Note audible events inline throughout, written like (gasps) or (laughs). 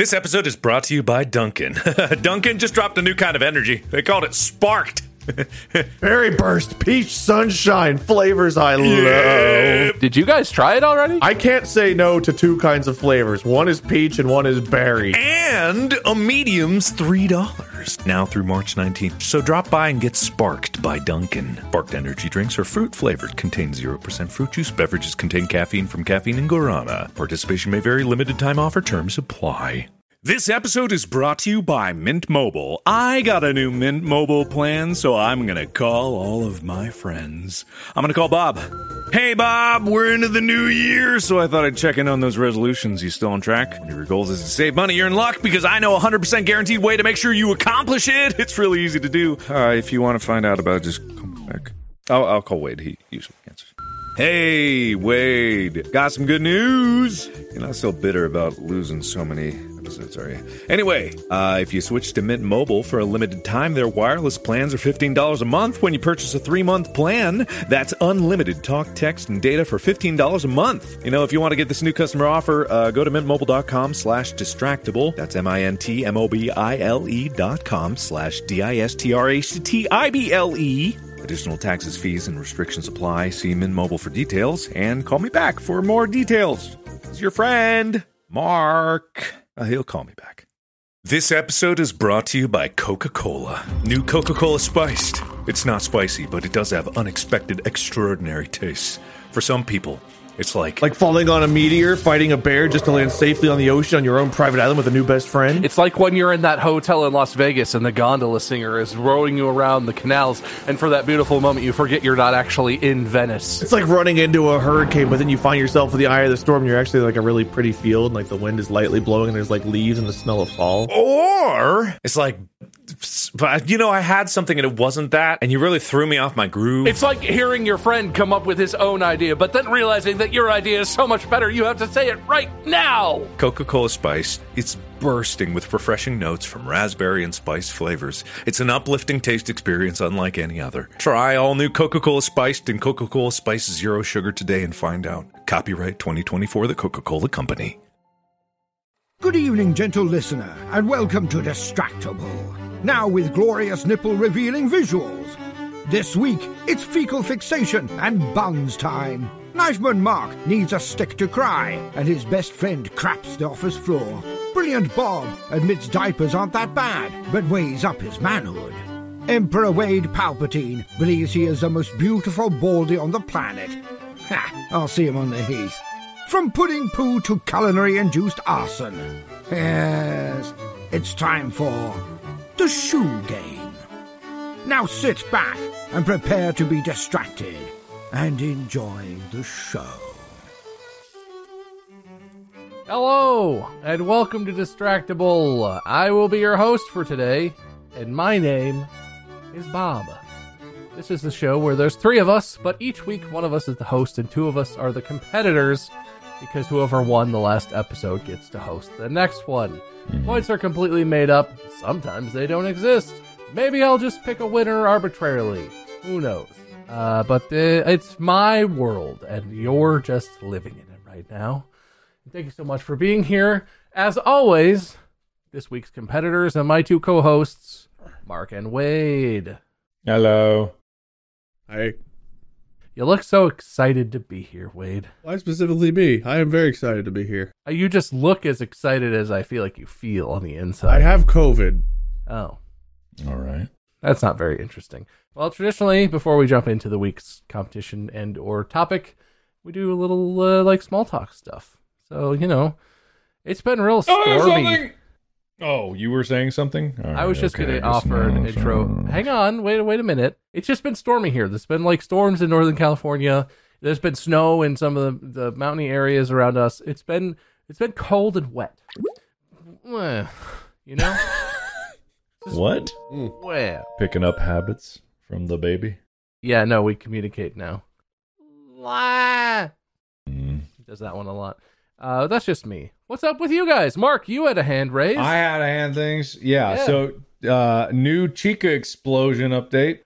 This episode is brought to you by Dunkin'. (laughs) Dunkin' just dropped a new kind of energy. They called it Sparked. (laughs) Berry burst, peach sunshine, flavors I love. Did you guys try it already? I can't say no to two kinds of flavors. One is peach and one is berry. And a medium's $3 now through March 19th. So drop by and get Sparked by Dunkin'. Sparked energy drinks are fruit flavored, contain 0% fruit juice. Beverages contain caffeine from caffeine and guarana. Participation may vary, limited time offer, terms apply. This episode is brought to you by Mint Mobile. I got a new Mint Mobile plan, so I'm going to call all of my friends. I'm going to call Bob. Hey, Bob, we're into the new year, so I thought I'd check in on those resolutions. You still on track? One of your goals is to save money. You're in luck because I know a 100% guaranteed way to make sure you accomplish it. It's really easy to do. Uh, if you want to find out about it, just come back. I'll, I'll call Wade. He usually answers. Hey, Wade. Got some good news. You're not so bitter about losing so many you? Anyway, uh, if you switch to Mint Mobile for a limited time, their wireless plans are $15 a month when you purchase a three month plan. That's unlimited talk, text, and data for $15 a month. You know, if you want to get this new customer offer, uh, go to mintmobile.com slash distractible. That's M I N T M O B I L E dot com slash D I S T R A C T I B L E. Additional taxes, fees, and restrictions apply. See Mint Mobile for details and call me back for more details. It's your friend, Mark. Uh, he'll call me back. This episode is brought to you by Coca Cola. New Coca Cola Spiced. It's not spicy, but it does have unexpected, extraordinary tastes. For some people, it's like. Like falling on a meteor, fighting a bear just to land safely on the ocean on your own private island with a new best friend. It's like when you're in that hotel in Las Vegas and the gondola singer is rowing you around the canals, and for that beautiful moment, you forget you're not actually in Venice. It's like running into a hurricane, but then you find yourself in the eye of the storm. And you're actually like a really pretty field, and like the wind is lightly blowing, and there's like leaves and the smell of fall. Or it's like, but you know, I had something and it wasn't that, and you really threw me off my groove. It's like hearing your friend come up with his own idea, but then realizing that your idea is so much better, you have to say it right now. Coca Cola Spiced. It's bursting with refreshing notes from raspberry and spice flavors. It's an uplifting taste experience unlike any other. Try all new Coca Cola Spiced and Coca Cola Spice Zero Sugar today and find out. Copyright 2024 The Coca Cola Company. Good evening, gentle listener, and welcome to Distractible. Now with glorious nipple revealing visuals. This week, it's fecal fixation and buns time. Knifeman Mark needs a stick to cry, and his best friend craps the office floor. Brilliant Bob admits diapers aren't that bad, but weighs up his manhood. Emperor Wade Palpatine believes he is the most beautiful baldy on the planet. Ha! I'll see him on the heath. From pudding poo to culinary induced arson. Yes, it's time for the shoe game. Now sit back and prepare to be distracted and enjoy the show. Hello, and welcome to Distractible. I will be your host for today, and my name is Bob. This is the show where there's three of us, but each week one of us is the host and two of us are the competitors because whoever won the last episode gets to host the next one. Points are completely made up. Sometimes they don't exist. Maybe I'll just pick a winner arbitrarily. Who knows? Uh, but uh, it's my world, and you're just living in it right now. Thank you so much for being here. As always, this week's competitors and my two co-hosts, Mark and Wade. Hello. Hi. You look so excited to be here, Wade. Why specifically me? I am very excited to be here. Uh, You just look as excited as I feel like you feel on the inside. I have COVID. Oh, All right. that's not very interesting. Well, traditionally, before we jump into the week's competition and or topic, we do a little uh, like small talk stuff. So you know, it's been real stormy. Oh, you were saying something? All I was right, just okay, going to guess offer an intro. so- Hang on, wait, wait a minute. It's just been stormy here. There's been like storms in Northern California. There's been snow in some of the, the mountainy areas around us. It's been it's been cold and wet. (sighs) You know, (laughs) What? well, Picking up habits from the baby? yeah. No, we communicate now. He Mm. does that one a lot. Uh, that's just me. What's up with you guys? Mark, you had a hand raised. I had a hand things. Yeah. Yeah. So, uh, new Chica explosion update.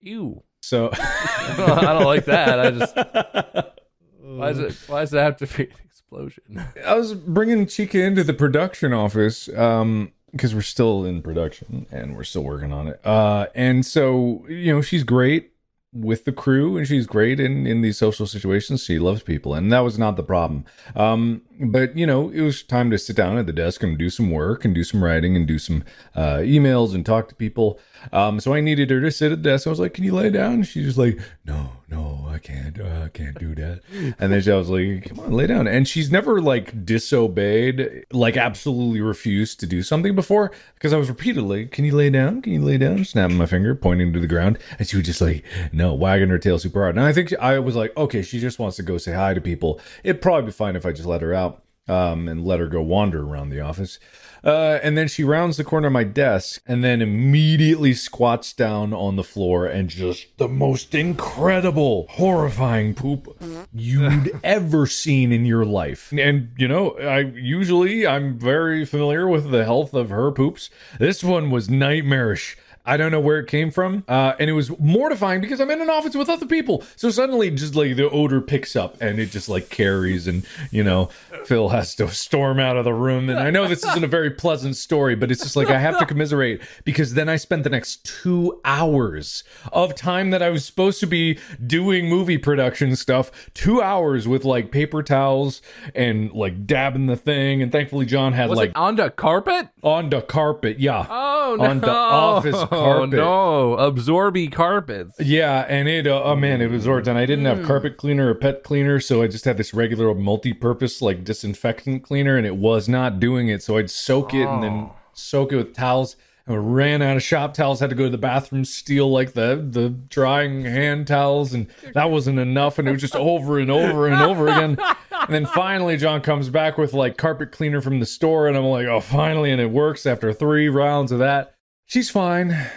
Ew. So, (laughs) (laughs) I don't like that. I just (laughs) why does it why does it have to be an explosion. I was bringing Chica into the production office um because we're still in production and we're still working on it. Uh and so, you know, she's great with the crew and she's great in in these social situations. She loves people and that was not the problem. Um but you know, it was time to sit down at the desk and do some work and do some writing and do some uh emails and talk to people. Um so I needed her to sit at the desk. I was like, "Can you lay down?" She's just like, "No, no, I can't. Uh, I can't do that." And then she was like, "Come on, lay down." And she's never like disobeyed, like absolutely refused to do something before because I was repeatedly, "Can you lay down? Can you lay down?" Snapping my finger, pointing to the ground, and she would just like, no, wagging her tail super hard. And I think she- I was like, "Okay, she just wants to go say hi to people." It'd probably be fine if I just let her out um, and let her go wander around the office. Uh, and then she rounds the corner of my desk and then immediately squats down on the floor and just the most incredible, horrifying poop you'd (laughs) ever seen in your life. And, you know, I usually I'm very familiar with the health of her poops. This one was nightmarish. I don't know where it came from. Uh, and it was mortifying because I'm in an office with other people. So suddenly just like the odor picks up and it just like carries and, you know, Phil has to storm out of the room. And I know this isn't a very pleasant story, but it's just like I have to commiserate because then I spent the next two hours of time that I was supposed to be doing movie production stuff, two hours with like paper towels and like dabbing the thing. And thankfully John had Was like it on the carpet? on the carpet. Yeah. Oh no! On the office carpet. no, absorby carpets. Yeah, and it uh, oh man, it was horrid. And I didn't have carpet cleaner or pet cleaner, so I just had this regular multi-purpose like disinfectant cleaner, and it was not doing it. So I'd soak it and then soak it with towels. And I ran out of shop towels. Had to go to the bathroom, steal like the the drying hand towels, and that wasn't enough. And it was just over and over and over again. And then finally, John comes back with like carpet cleaner from the store, and I'm like, oh, finally, and it works after three rounds of that. She's fine.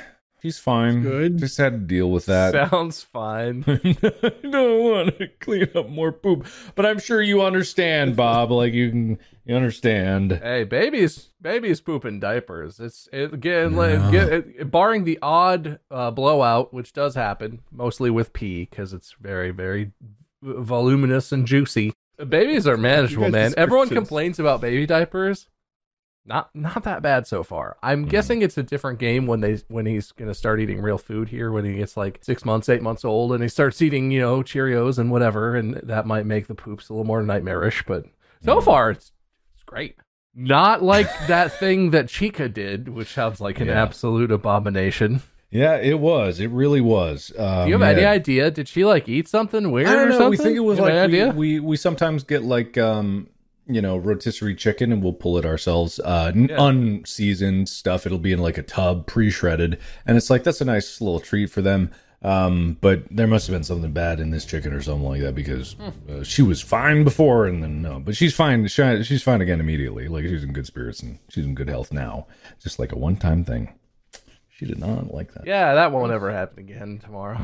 She's fine. good. Just had to deal with that. Sounds fine. (laughs) I don't want to clean up more poop, but I'm sure you understand, Bob. Like you can, you understand. hey, babies, babies pooping diapers. It's it, get, like, get, it, barring the odd uh, blowout, which does happen mostly with pee because it's very very voluminous and juicy. Babies are manageable, guys' man. Everyone descriptions. complains about baby diapers. Not not that bad so far. I'm guessing it's a different game when they when he's gonna start eating real food here when he gets like six months, eight months old, and he starts eating you know Cheerios and whatever, and that might make the poops a little more nightmarish. But so far, it's it's great. Not like (laughs) that thing that Chica did, which sounds like an Yeah. absolute abomination. Yeah, it was. It really was. Um, Do you have any idea? Did she like eat something weird I don't or something? We think it was You like we, we we sometimes get like um you know rotisserie chicken and we'll pull it ourselves. Uh, Yeah. unseasoned stuff. It'll be in like a tub, pre-shredded, and it's like that's a nice little treat for them. Um, but there must have been something bad in this chicken or something like that because Hmm. uh, she was fine before and then no, but she's fine. She, she's fine again immediately. Like she's in good spirits and she's in good health now. Just like a one-time thing. She did not like that. yeah, that won't ever happen again tomorrow.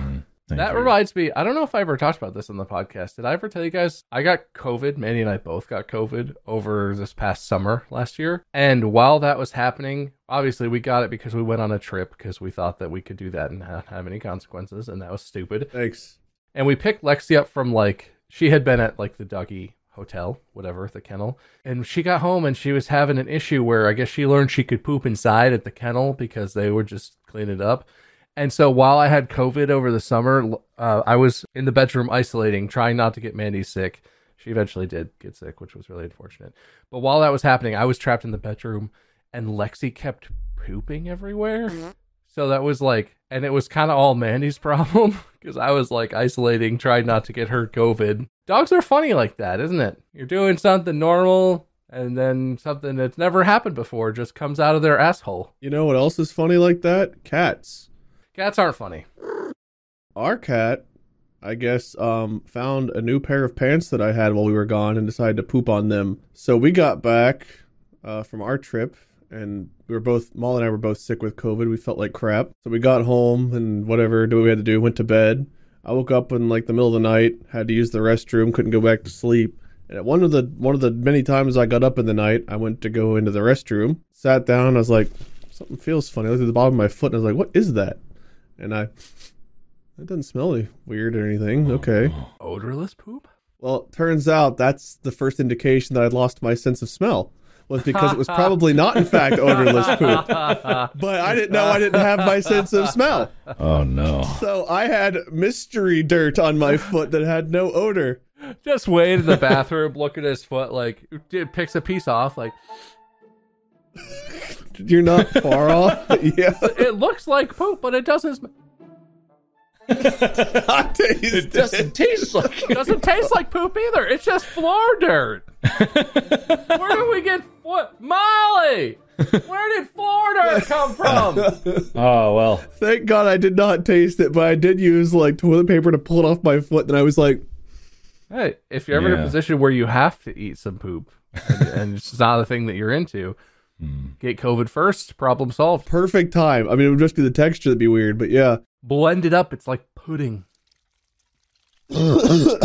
Thank That you. reminds me, I don't know if I ever talked about this on the podcast. Did I ever tell you guys? I got COVID. Mandy and I both got COVID over this past summer last year. And while that was happening, obviously we got it because we went on a trip because we thought that we could do that and not have any consequences. And that was stupid. Thanks. And we picked Lexi up from like, she had been at like the Dougie hotel, whatever, the kennel. And she got home and she was having an issue where I guess she learned she could poop inside at the kennel because they would just clean it up. And so while I had COVID over the summer, uh, I was in the bedroom isolating, trying not to get Mandy sick. She eventually did get sick, which was really unfortunate. But while that was happening, I was trapped in the bedroom and Lexi kept pooping everywhere. So that was like, and it was kind of all Mandy's (laughs) problem because I was like isolating, trying not to get her COVID. Dogs are funny like that, isn't it? You're doing something normal and then something that's never happened before just comes out of their asshole. You know what else is funny like that? Cats. Cats aren't funny. Our cat, I guess, um, found a new pair of pants that I had while we were gone and decided to poop on them. So we got back uh, from our trip and we were both, Maul and I were both sick with COVID. We felt like crap. So we got home and whatever do we had to do, went to bed. I woke up in like the middle of the night, had to use the restroom, couldn't go back to sleep. And one of the one of the many times I got up in the night, I went to go into the restroom, sat down, I was like, something feels funny. I looked at the bottom of my foot and I was like, what is that? And I it doesn't smell any weird or anything. Okay. (gasps) Odorless poop? Well, turns out that's the first indication that I'd lost my sense of smell. Was because it was probably not, in fact, odorless poop. (laughs) But I didn't know I didn't have my sense of smell. Oh no. So I had mystery dirt on my foot that had no odor. Just Wade in the bathroom, look at his foot, like it picks a piece off, like You're not (laughs) far off. Yeah, it looks like poop, but it doesn't. sm- (laughs) I tasted Doesn't taste like (laughs) Doesn't taste like poop either. It's just floor dirt. Where did we get what? Molly? Where did floor dirt come from? Oh well. Thank God I did not taste it, but I did use like toilet paper to pull it off my foot. And I was like, Hey, if you're ever in a position where you have to eat some poop, and, and it's not a thing that you're into, Mm. get COVID first. Problem solved. perfect time. I mean, it would just be the texture that'd be weird, but yeah. Blend it up. It's like pudding. Oh,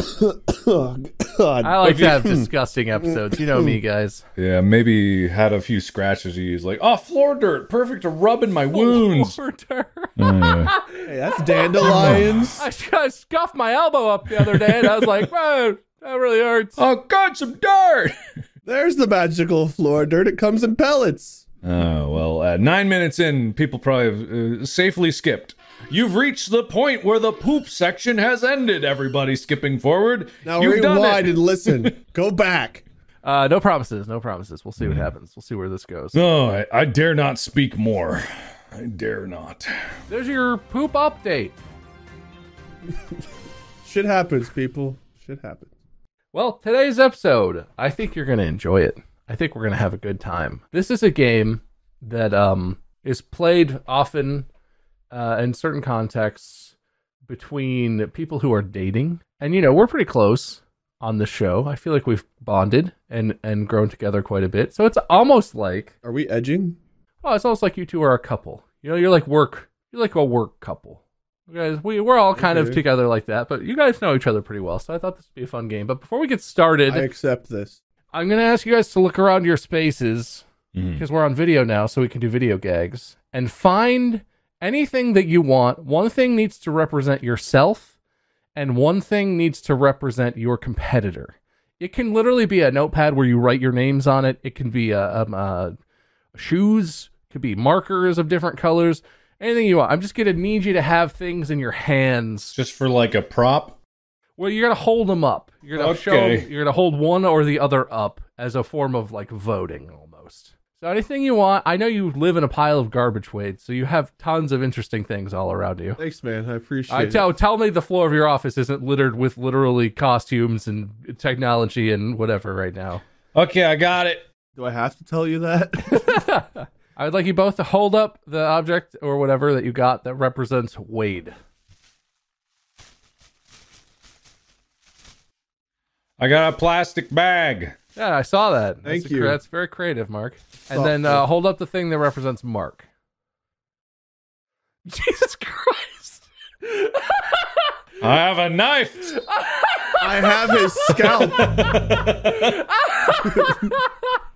(coughs) God. I like to have (coughs) disgusting episodes. You know me, guys. Yeah, maybe had a few scratches. He's like, oh, floor dirt, perfect to rub in my (laughs) wounds. Floor dirt. (laughs) Hey, that's dandelions. I, I scuffed my elbow up the other day, and I was like, (laughs) "Whoa, that really hurts." oh, God, some dirt. There's the magical floor dirt. It comes in pellets. Oh, well, uh, nine minutes in, people probably have uh, safely skipped. You've reached the point where the poop section has ended, everybody skipping forward. Now You've done rewind it. and listen. (laughs) Go back. Uh, no promises. No promises. We'll see what happens. We'll see where this goes. No, I, I dare not speak more. I dare not. There's your poop update. (laughs) Shit happens, people. Shit happens. Well, today's episode, I think you're going to enjoy it. I think we're going to have a good time. This is a game that um, is played often uh, in certain contexts between people who are dating. And, you know, we're pretty close on the show. I feel like we've bonded and, and grown together quite a bit. So it's almost like, Are we edging? oh, it's almost like you two are a couple. You know, you're like work, you're like a work couple. You guys, we, we're all kind of together like that, but you guys know each other pretty well. So I thought this would be a fun game. But before we get started, I accept this. I'm going to ask you guys to look around your spaces because we're on video now, so we can do video gags and find anything that you want. One thing needs to represent yourself, and one thing needs to represent your competitor. It can literally be a notepad where you write your names on it. It can be a, um, uh, shoes, it could be markers of different colors, anything you want. I'm just going to need you to have things in your hands Just for like a prop. well, you're gonna hold them up. You're gonna show. Okay. You're gonna hold one or the other up as a form of like voting, almost. So anything you want. I know you live in a pile of garbage, Wade. So you have tons of interesting things all around you. Thanks, man. I appreciate I it. tell tell me the floor of your office isn't littered with literally costumes and technology and whatever right now. Okay, I got it. Do I have to tell you that? (laughs) (laughs) I would like you both to hold up the object or whatever that you got that represents Wade. I got a plastic bag. Yeah, I saw that. Thank that's a- you. that's very creative, Mark. And Thoughtful. then uh, hold up the thing that represents Mark. (laughs) Jesus Christ! I have a knife. I have his scalp. (laughs)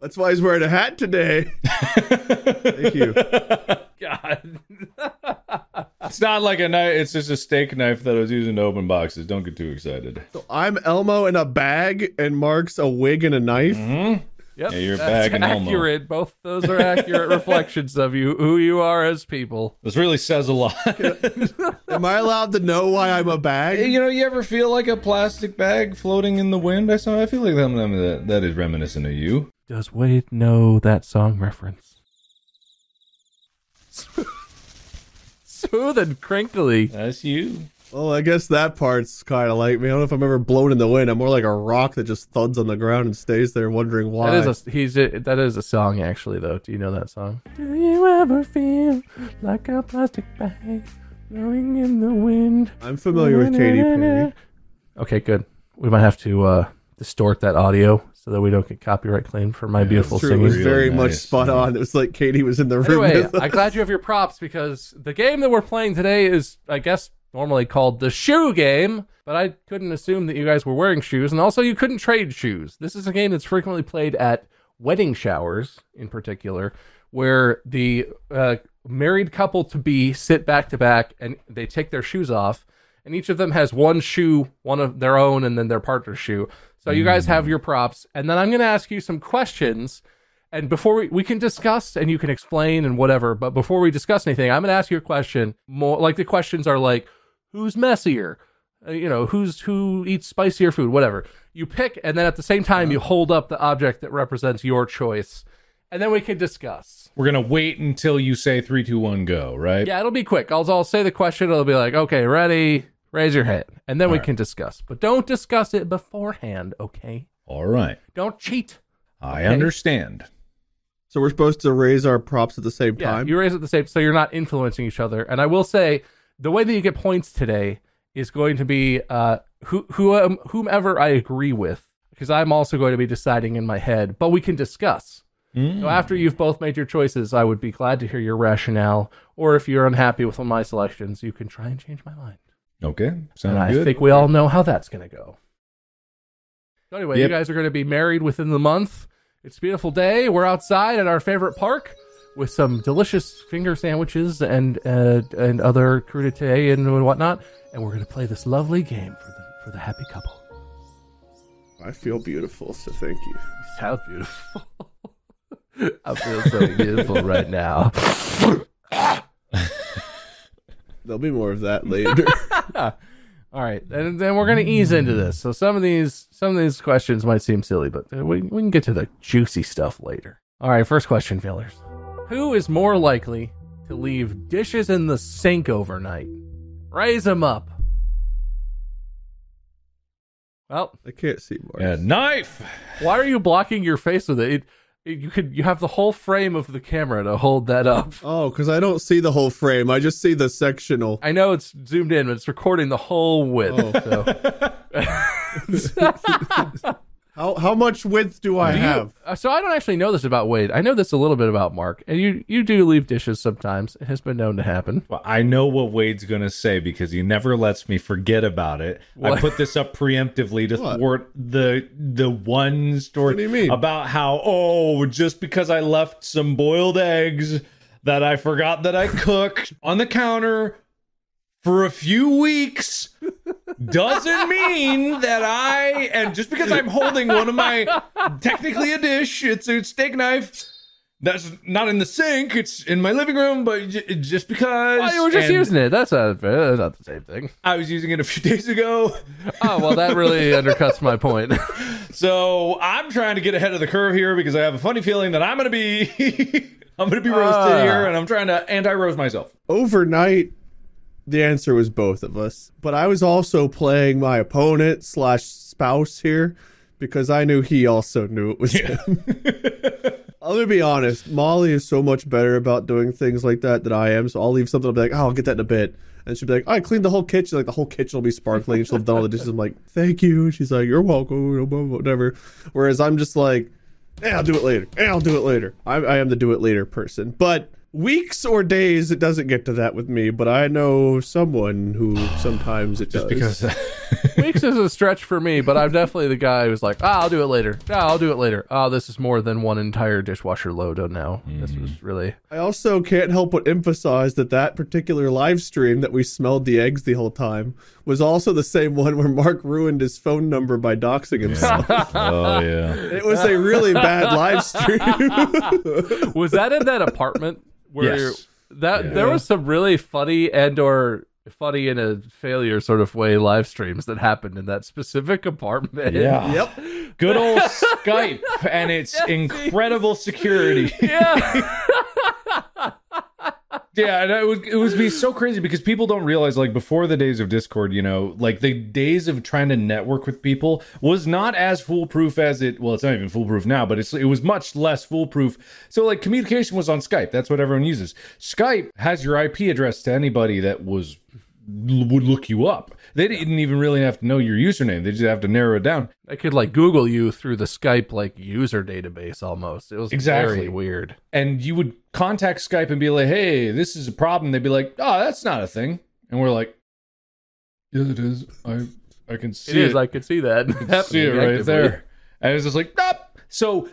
That's why he's wearing a hat today. Thank you. (laughs) God. It's not like a knife. It's just a steak knife that I was using to open boxes. Don't get too excited. So I'm Elmo in a bag, and Mark's a wig and a knife. Mm-hmm. Yep, Yeah, you're that's bagging Elmo. accurate. Both those are accurate (laughs) reflections of you, who you are as people. This really says a lot. (laughs) Am I allowed to know why I'm a bag? you know, you ever feel like a plastic bag floating in the wind? I saw. I feel like that, that, that is reminiscent of you. Does Wade know that song reference? (laughs) Smooth and crinkly. That's you. Well, I guess that part's kind of like me. I don't know if I'm ever blown in the wind. I'm more like a rock that just thuds on the ground and stays there, wondering why. That is a he's a, that is a song actually though. Do you know that song? Do you ever feel like a plastic bag blowing in the wind? I'm familiar with Katy Perry. Okay, good. We might have to uh, distort that audio so that we don't get copyright claim for my beautiful True, it was singing. Really very much nice, spot on. It was like Katy was in the room. Anyway, with us. I'm glad you have your props because the game that we're playing today is, I guess, normally called the shoe game, but I couldn't assume that you guys were wearing shoes, and also you couldn't trade shoes. This is a game that's frequently played at wedding showers, in particular, where the uh, married couple to be sit back to back and they take their shoes off, and each of them has one shoe, one of their own, and then their partner's shoe. So you guys have your props, and then I'm going to ask you some questions. And before we, we can discuss and you can explain and whatever, but before we discuss anything, I'm going to ask you a question. More like the questions are like, who's messier? Uh, you know, who's who eats spicier food, whatever. You pick, and then at the same time, you hold up the object that represents your choice, and then we can discuss. We're gonna wait until you say three, two, one, go. Right? Yeah, it'll be quick. I'll, I'll say the question. It'll be like, okay, ready, raise your hand, and then we right. can discuss. But don't discuss it beforehand, okay? All right. Don't cheat. I Okay. understand. So we're supposed to raise our props at the same Yeah, time. you raise it the same, so you're not influencing each other. And I will say, the way that you get points today is going to be uh, who, who, um, whomever I agree with, because I'm also going to be deciding in my head. But we can discuss. So after you've both made your choices, I would be glad to hear your rationale. Or if you're unhappy with my selections, you can try and change my mind. Okay. And Sounds I think we all know how that's going to go. So anyway, Yep. you guys are going to be married within the month. It's a beautiful day. We're outside at our favorite park with some delicious finger sandwiches and uh, and other crudité and whatnot, and we're going to play this lovely game for the for the happy couple. I feel beautiful, so thank you. You sound beautiful. (laughs) I feel so beautiful right now. There'll be more of that later. (laughs) All right, and then we're gonna ease into this. So some of these some of these questions might seem silly, but uh, we we can get to the juicy stuff later. All right, first question, fillers. Who is more likely to leave dishes in the sink overnight? Raise them up. Well, I can't see more. Yeah, knife. why are you blocking your face with it? it, it you could you have the whole frame of the camera to hold that up. Oh, because I don't see the whole frame. I just see the sectional. I know it's zoomed in, but it's recording the whole width. Oh. So. (laughs) (laughs) (laughs) How how much width do I Do have? uh, so I don't actually know this about Wade. I know this a little bit about Mark, and you you do leave dishes sometimes. It has been known to happen. Well, I know what Wade's gonna say because he never lets me forget about it. I put this up preemptively to What? thwart the the one story What do you mean? about how oh just because I left some boiled eggs that I forgot that I cooked on the counter for a few weeks doesn't mean that I and just because I'm holding one of my technically a dish, it's a steak knife. That's not in the sink. It's in my living room, but j- just because Oh, you were just and using it. That's not that's not the same thing. I was using it a few (laughs) days ago, Oh well, that really (laughs) undercuts my point. so I'm trying to get ahead of the curve here because I have a funny feeling that I'm gonna be (laughs) I'm gonna be roasted Ah. here, and I'm trying to anti-roast myself. Overnight, the answer was both of us. But I was also playing my opponent slash spouse here because I knew he also knew it was him. I'm gonna be honest. Molly is so much better about doing things like that than I am. So I'll leave something. I'll be like, "Oh, I'll get that in a bit," and she'll be like, oh, "I cleaned the whole kitchen. Like the whole kitchen will be sparkling. She'll have done all the dishes. I'm like, "Thank you." She's like, "You're welcome." Whatever. Whereas I'm just like, "Yeah, I'll do it later. Yeah, I'll do it later." I, I am the do it later person. But weeks or days, it doesn't get to that with me. But I know someone who sometimes it Just does. because (laughs) (laughs) Weeks is a stretch for me, but I'm definitely the guy who's like, ah, I'll do it later. Ah, I'll do it later. Oh, this is more than one entire dishwasher load now. This was really. I also can't help but emphasize that that particular live stream that we smelled the eggs the whole time was also the same one where Mark ruined his phone number by doxing himself. (laughs) oh yeah, It was a really bad live stream. (laughs) Was that in that apartment where Yes. that Yeah. there was some really funny and or funny in a failure sort of way live streams that happened in that specific apartment. yeah, (laughs) yep. Good old Skype and its incredible security. Yeah. Yeah, and it would it would be so crazy because people don't realize like before the days of Discord, you know, like the days of trying to network with people was not as foolproof as it. Well, it's not even foolproof now, but it's it was much less foolproof. So like communication was on Skype. That's what everyone uses. Skype has your IP address to anybody that was would look you up. They didn't even really have to know your username. They just have to narrow it down. I could like Google you through the Skype like user database almost. It was Exactly. very weird. and you would contact Skype and be like, "Hey, this is a problem." They'd be like, "Oh, that's not a thing," and we're like, "Yes, it is. I I can see it is. I could see that. I (laughs) can see it right there." And it's just like, "Nope, So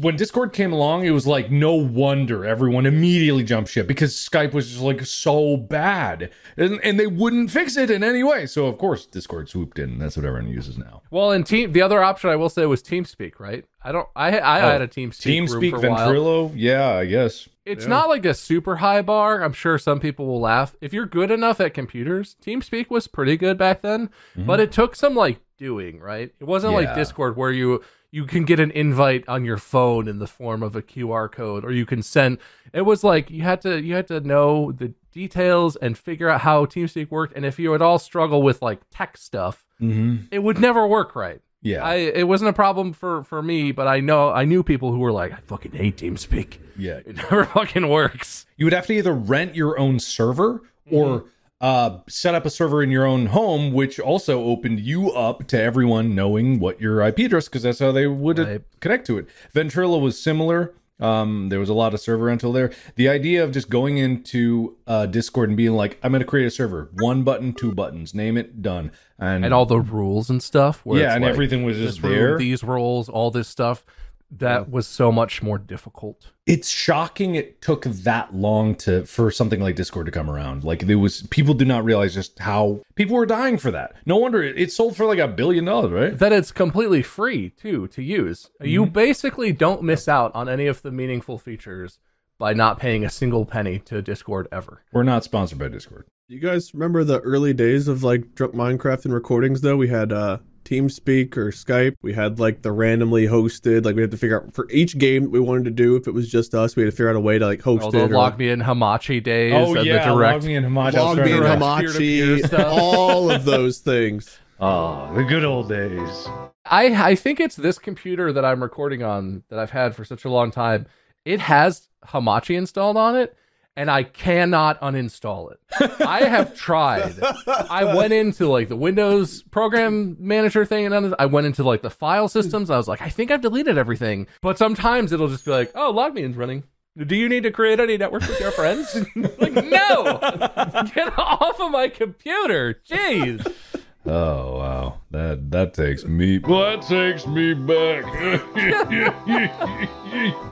when Discord came along, it was like no wonder everyone immediately jumped ship because Skype was just like so bad, and, and they wouldn't fix it in any way. So of course Discord swooped in. That's what everyone uses now. Well, and team the other option I will say was TeamSpeak, right? I don't. I I Oh, had a TeamSpeak. room TeamSpeak, for a while. Ventrilo, yeah, I guess. It's not like a super high bar. I'm sure some people will laugh. If you're good enough at computers, TeamSpeak was pretty good back then, mm-hmm. but it took some like doing, right? It wasn't like Discord where you you can get an invite on your phone in the form of a QR code or you can send it was like you had to you had to know the details and figure out how TeamSpeak worked and if you at all struggle with like tech stuff, Mm-hmm. it would never work right. Yeah, I it wasn't a problem for for me, but I know I knew people who were like, I fucking hate TeamSpeak. yeah. (laughs) It never fucking works. You would have to either rent your own server or Mm-hmm. Uh, set up a server in your own home, which also opened you up to everyone knowing what your IP address, because that's how they would uh, Right. connect to it. Ventrilo was similar. Um, there was a lot of server rental there. The idea of just going into uh, Discord and being like, "I'm going to create a server, one button, two buttons, name it, done," and, and all the rules and stuff. Where yeah, and like, everything was just there. these rules, all this stuff. That was so much more difficult. it's shocking it took that long to for something like discord to come around like there was people do not realize just how people were dying for that no wonder it, it sold for like a billion dollars right That it's completely free too to use. You basically don't miss out on any of the meaningful features by not paying a single penny to Discord ever. we're not sponsored by discord You guys remember the early days of like drunk Minecraft and recordings though? We had uh TeamSpeak or Skype. We had like the randomly hosted, like we had to figure out for each game we wanted to do, if it was just us, we had to figure out a way to like host All the it. or, log me in Hamachi days oh and yeah the direct LogMeIn Hamachi. Log me in direct remember. peer-to-peer Hamachi, all of those things. oh (laughs) the good old days I I think it's this computer that I'm recording on that I've had for such a long time. It has Hamachi installed on it, and I cannot uninstall it. I have tried. I went into like the Windows program manager thing, and then I went into like the file systems. I was like, I think I've deleted everything, but sometimes it'll just be like, oh, LogMeIn's running. Do you need to create any network with your friends? (laughs) like, no, (laughs) get off of my computer. Jeez. oh wow that that takes me that takes me back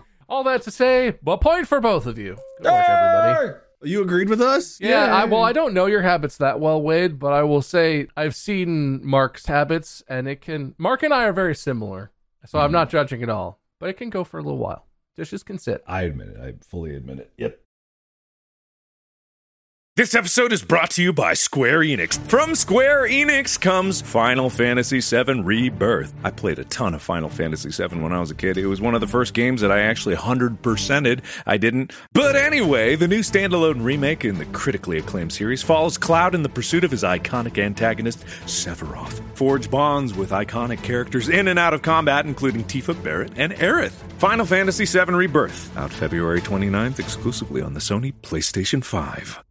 (laughs) All that to say, a point for both of you. Good work, everybody. You agreed with us? Yeah, I, well, I don't know your habits that well, Wade, but I will say I've seen Mark's habits, and it can. Mark and I are very similar, so I'm mm-hmm. not judging at all. But it can go for a little while. Dishes can sit. i admit it i fully admit it yep This episode is brought to you by Square Enix. From Square Enix comes Final Fantasy VII Rebirth. I played a ton of Final Fantasy VII when I was a kid. It was one of the first games that I actually 100%ed. I didn't. But anyway, the new standalone remake in the critically acclaimed series follows Cloud in the pursuit of his iconic antagonist, Sephiroth. Forge bonds with iconic characters in and out of combat, including Tifa Barret and Aerith. Final Fantasy VII Rebirth, out February 29th exclusively on the Sony PlayStation 5.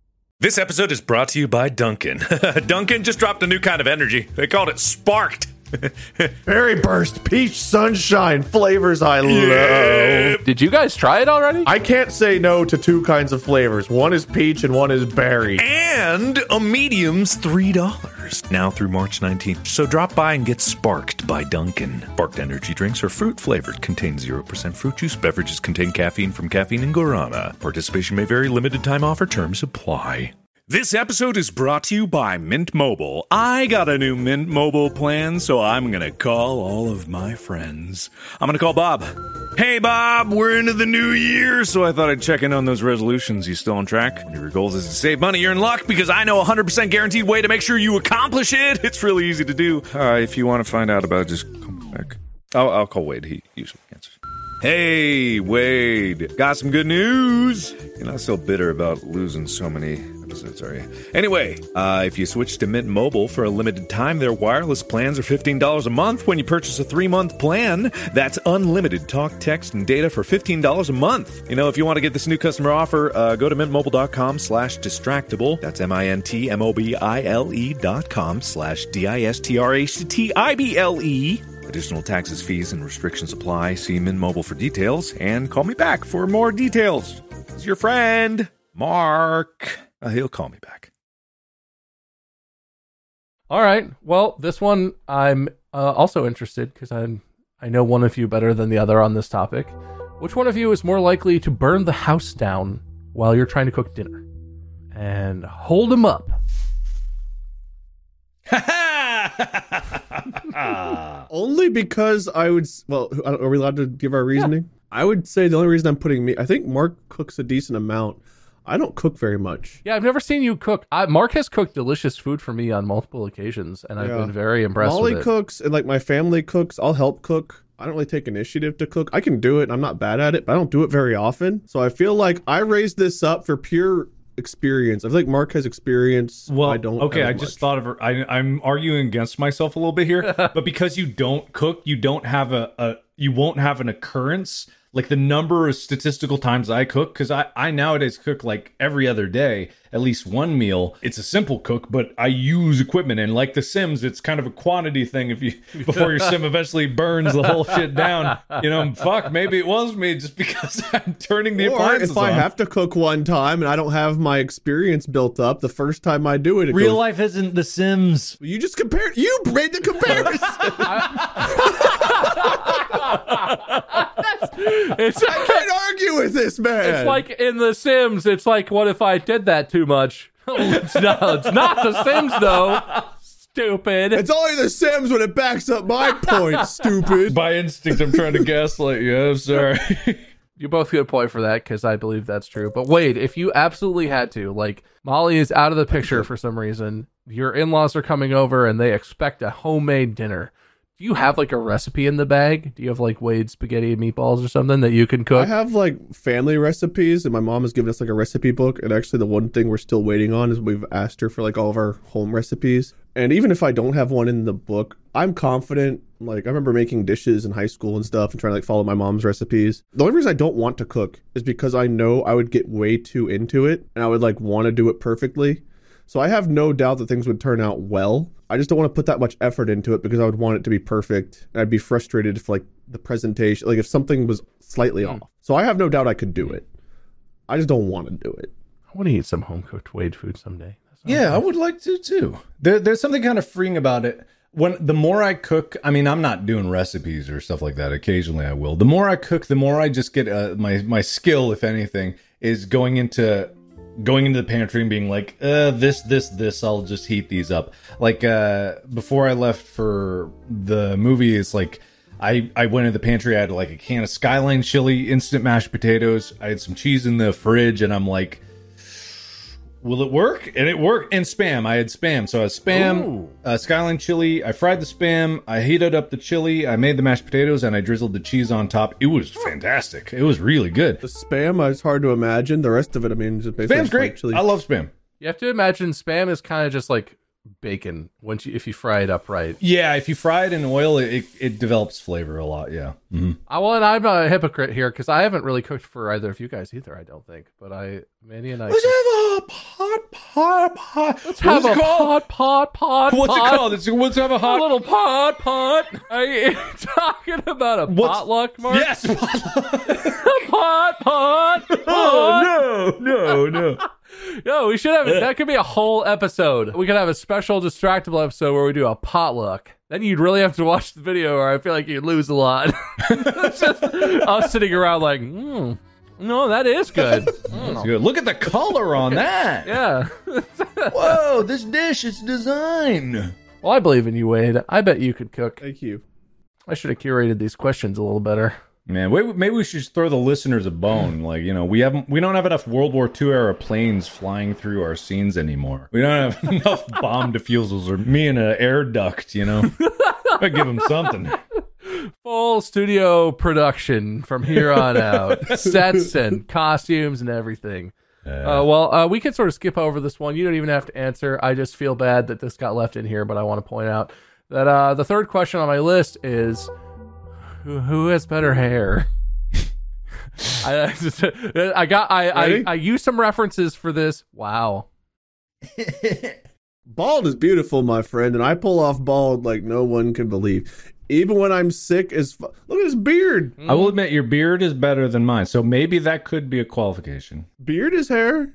This episode is brought to you by Dunkin'. (laughs) Dunkin' just dropped a new kind of energy. They called it Sparked. (laughs) Berry burst, peach sunshine, flavors I love. Did you guys try it already? I can't say no to two kinds of flavors. One is peach and one is berry. And a medium's $3 now through March 19th. So drop by and get Sparked by Dunkin'. Sparked energy drinks are fruit flavored, contain 0% fruit juice. Beverages contain caffeine from caffeine and guarana. Participation may vary, limited time offer, terms apply. This episode is brought to you by Mint Mobile. I got a new Mint Mobile plan, so I'm gonna call all of my friends. I'm gonna call Bob. Hey Bob, we're into the new year, so I thought I'd check in on those resolutions. You still on track? One of your goals is to save money. You're in luck because I know a 100% guaranteed way to make sure you accomplish it. (laughs) It's really easy to do. Uh, if you want to find out about it, just come back. I'll, I'll call Wade. He usually answers. Hey, Wade. Got some good news. You're not so bitter about losing so many episodes, are you? Anyway, uh, if you switch to Mint Mobile for a limited time, their wireless plans are $15 a month when you purchase a three month plan. That's unlimited talk, text, and data for $15 a month. You know, if you want to get this new customer offer, uh, go to mintmobile.com slash distractible. That's M I N T M O B I L E dot com slash D I S T R A C T I B L E. Additional taxes, fees, and restrictions apply. See Mint Mobile for details and call me back for more details. It's your friend, Mark. Uh, he'll call me back. All right. Well, this one I'm uh, also interested because I I I know one of you better than the other on this topic. Which one of you is more likely to burn the house down while you're trying to cook dinner? And hold him up. (laughs) Only because I would. Well, are we allowed to give our reasoning? I would say the only reason I'm putting me. I think Mark cooks a decent amount. I don't cook very much. Yeah, I've never seen you cook. I, Mark has cooked delicious food for me on multiple occasions, and I've Yeah. been very impressed Molly with it. cooks, and like my family cooks. I'll help cook. I don't really take initiative to cook. I can do it. and I'm not bad at it, but I don't do it very often. So I feel like I raised this up for pure experience. I feel like Mark has experience. Well, I don't. Okay, as I just thought of. I, I'm arguing against myself a little bit here, (laughs) but because you don't cook, you don't have a, a you won't have an occurrence like the number of statistical times I cook. Because I I nowadays cook like every other day, at least one meal. It's a simple cook, but I use equipment, and like The Sims, it's kind of a quantity thing. If you (laughs) before your sim eventually burns the whole shit down, you know, fuck, maybe it was me just (laughs) because I'm turning the Or appliances if I on. have to cook one time and I don't have my experience built up, the first time I do it, it Real goes, life isn't The Sims. You just compared. You made the comparison. (laughs) It's, I can't (laughs) argue with this man. it's like in The Sims. It's like, what if I did that too much? (laughs) it's not. It's not The Sims though. Stupid. it's only the Sims when it backs up my point. (laughs) stupid. By instinct, I'm trying to gaslight you. I'm sorry. You both get a point for that because I believe that's true. But Wade, if you absolutely had to, like Molly is out of the picture for some reason, your in laws are coming over and they expect a homemade dinner. Do you have like a recipe in the bag? Do you have like Wade spaghetti and meatballs or something that you can cook? I have like family recipes, and my mom has given us like a recipe book. And actually, the one thing we're still waiting on is we've asked her for like all of our home recipes. And even if I don't have one in the book, I'm confident. Like I remember making dishes in high school and stuff, and trying to like follow my mom's recipes. The only reason I don't want to cook is because I know I would get way too into it, and I would like want to do it perfectly. So I have no doubt that things would turn out well. I just don't want to put that much effort into it because I would want it to be perfect. And I'd be frustrated if like the presentation, like if something was slightly off. So I have no doubt I could do it. I just don't want to do it. I want to eat some home cooked Wade food someday. Yeah, I would like to too. There, there's something kind of freeing about it. When the more I cook, I mean, I'm not doing recipes or stuff like that. Occasionally, I will. The more I cook, the more I just get uh, my my skill, if anything, is going into going into the pantry and being like, uh, this, this, this. I'll just heat these up. Like uh, before I left for the movie, it's like. I, I went in the pantry. I had like a can of Skyline chili, instant mashed potatoes. I had some cheese in the fridge, and I'm like, will it work? And it worked. And spam. I had spam. So I had spam, uh, Skyline chili. I fried the spam. I heated up the chili. I made the mashed potatoes and I drizzled the cheese on top. It was fantastic. It was really good. The spam, it's hard to imagine. The rest of it, I mean, just basically Spam's just like great. chili. I love spam. You have to imagine spam is kind of just like bacon once you if you fry it up right. Yeah, if you fry it in oil, it, it, develops flavor a lot. Yeah. hmm Uh, well, and I'm a hypocrite here because I haven't really cooked for either of you guys either. I don't think, but I, Mandy and I. Let's have a pot, pot, pot. Let's have What's a pot, pot, pot. What's pot. it called? It's, let's have a A little pot, pot. Are you (laughs) talking about a What's- potluck, Mark? Yes. (laughs) pot, (laughs) pot, pot. oh no, no, no. No, we should have. That could be a whole episode. We could have a special distractible episode where we do a potluck. Then you'd really have to watch the video, or I feel like you'd lose a lot. (laughs) It's just us sitting around like, hmm, no, that is good. (laughs) That's good. Look at the color on that. (laughs) yeah. Whoa, this dish is designed. Well, I believe in you, Wade. I bet you could cook. Thank you. I should have curated these questions a little better. Man, maybe we should just throw the listeners a bone. Like, you know, we haven't, we don't have enough World War II era planes flying through our scenes anymore. We don't have (laughs) enough bomb defusals or me in an air duct. You know, (laughs) I give them something. Full studio production from here on out. (laughs) Sets and costumes and everything. Uh, well, uh, we can sort of skip over this one. You don't even have to answer. I just feel bad that this got left in here, but I want to point out that uh, the third question on my list is who, who has better hair? (laughs) I, I got I, I Ready? I used some references for this. Wow. (laughs) Bald is beautiful, my friend, and I pull off bald like no one can believe. Even when I'm sick as fu- look at his beard. Mm-hmm. I will admit your beard is better than mine, so maybe that could be a qualification. Beard is hair.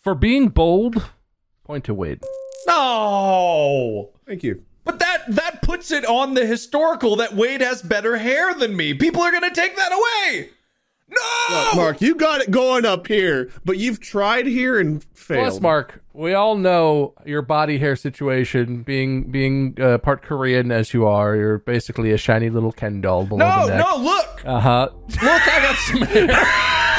For being bold, point to Wade. No, Thank you. But that that that puts it on the historical that Wade has better hair than me. People are gonna take that away. No, Look, Mark, you got it going up here, but you've tried here and failed. Plus, Mark, we all know your body hair situation. Being being uh, part Korean as you are, you're basically a shiny little Ken doll below no, the neck. no. Look, Uh huh. look, I got some hair. (laughs)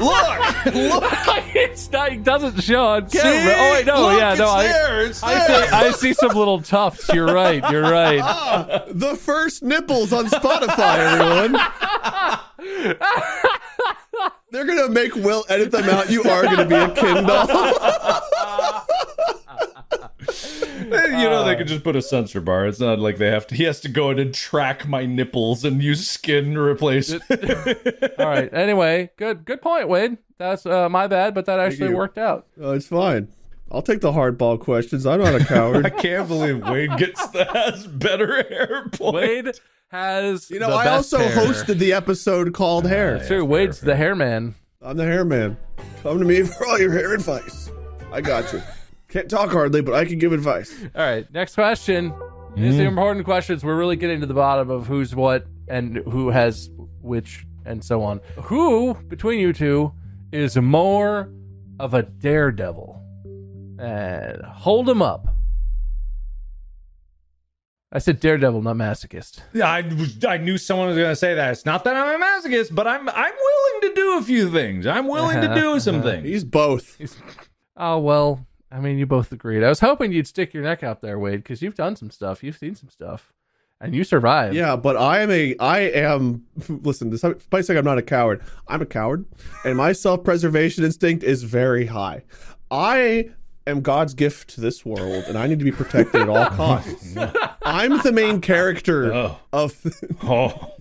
look, look. (laughs) it's not, it doesn't show on See? Oh wait, no, Look, yeah, no. it's I, there. It's I there. see. I see some little tufts. You're right. You're right. (laughs) Ah, the first nipples on Spotify, everyone. They're gonna make Will edit them out. You are gonna be a Ken doll. (laughs) you know, they could uh. just put a sensor bar. It's not like they have to. He has to go in and track my nipples and use skin to replace. it. (laughs) All right. Anyway, good good point, Wade. That's uh, my bad, but that actually worked out. oh, it's fine. I'll take the hardball questions. I'm not a coward. (laughs) I can't believe Wade gets the has better hair point. Wade has. You know, the I best also hair. hosted the episode called ah, Hair. It's true. Wade's the hair man. I'm the hair man. Come to me (laughs) for all your hair advice. I got you. Can't talk hardly, but I can give advice. All right. Next question. These are mm-hmm. important questions. We're really getting to the bottom of who's what and who has which and so on. Who between you two is more of a daredevil? And hold him up. I said daredevil, not masochist. Yeah, I, was- I knew someone was going to say that. It's not that I'm a masochist, but I'm I'm willing to do a few things. I'm willing to (laughs) do some things. He's both. Oh well, I mean, you both agreed. I was hoping you'd stick your neck out there, Wade, because you've done some stuff. You've seen some stuff, and you survived. Yeah, but I am a I am (laughs) listen, despite saying I'm not a coward, I'm a coward, and my self-preservation instinct is very high. I am God's gift to this world, and I need to be protected at all (laughs) costs. I'm the main character Oh. of (laughs) Oh,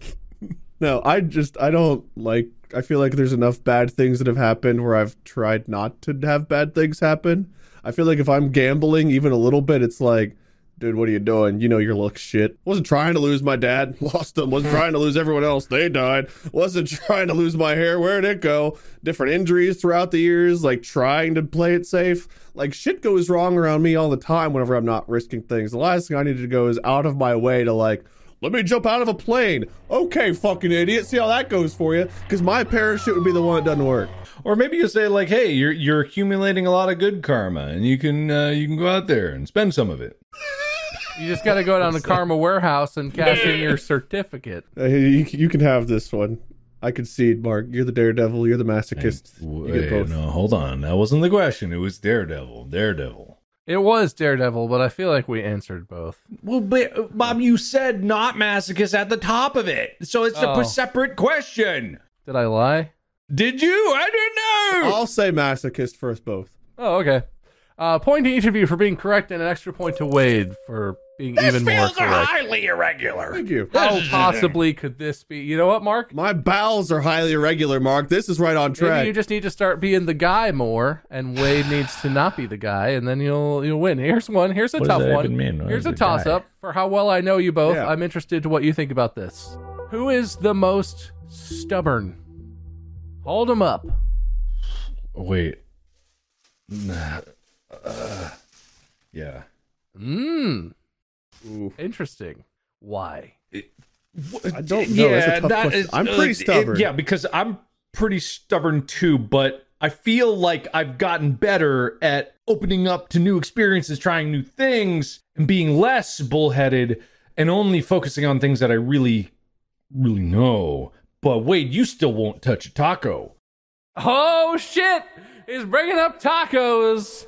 No, I just I don't like I feel like there's enough bad things that have happened where I've tried not to have bad things happen. I feel like if I'm gambling even a little bit, it's like, dude, what are you doing? You know your luck shit. Wasn't trying to lose my dad, (laughs) lost him. Wasn't trying to lose everyone else, they died. Wasn't (laughs) trying to lose my hair, where'd it go? Different injuries throughout the years, like trying to play it safe. Like shit goes wrong around me all the time whenever I'm not risking things. The last thing I need to go is out of my way to like let me jump out of a plane. Okay, fucking idiot. See how that goes for you. Because my parachute would be the one that doesn't work. Or maybe you say like, "Hey, you're you're accumulating a lot of good karma, and you can uh, you can go out there and spend some of it." You just got to go down to Karma Warehouse and cash in your certificate. Uh, you, you can have this one. I concede, Mark. You're the daredevil. You're the masochist. You get Wait, both. no, hold on. That wasn't the question. It was Daredevil. Daredevil. It was Daredevil, but I feel like we answered both. Well, but, Bob, you said not masochist at the top of it, so it's Oh. a separate question. Did I lie? Did you? I don't know. I'll say masochist first, both. Oh, okay. Uh, point to each of you for being correct, and an extra point to Wade for being even more correct. My spells are highly irregular. Thank you. How possibly could this be? You know what, Mark? My bowels are highly irregular, Mark. This is right on Maybe track. you just need to start being the guy more, and Wade needs to not be the guy, and then you'll you'll win. Here's one. Here's a What tough one. mean? Here's a toss guy? up for how well I know you both. Yeah. I'm interested to what you think about this. Who is the most stubborn? Hold him up. Wait. Nah. Uh, yeah. Mmm. Interesting. Why? I don't know. That's a tough that question. is- I'm uh, pretty it- stubborn. yeah, because I'm pretty stubborn too, but I feel like I've gotten better at opening up to new experiences, trying new things, and being less bullheaded and only focusing on things that I really, really know. But Wade, you still won't touch a taco. Oh shit! He's bringing up tacos.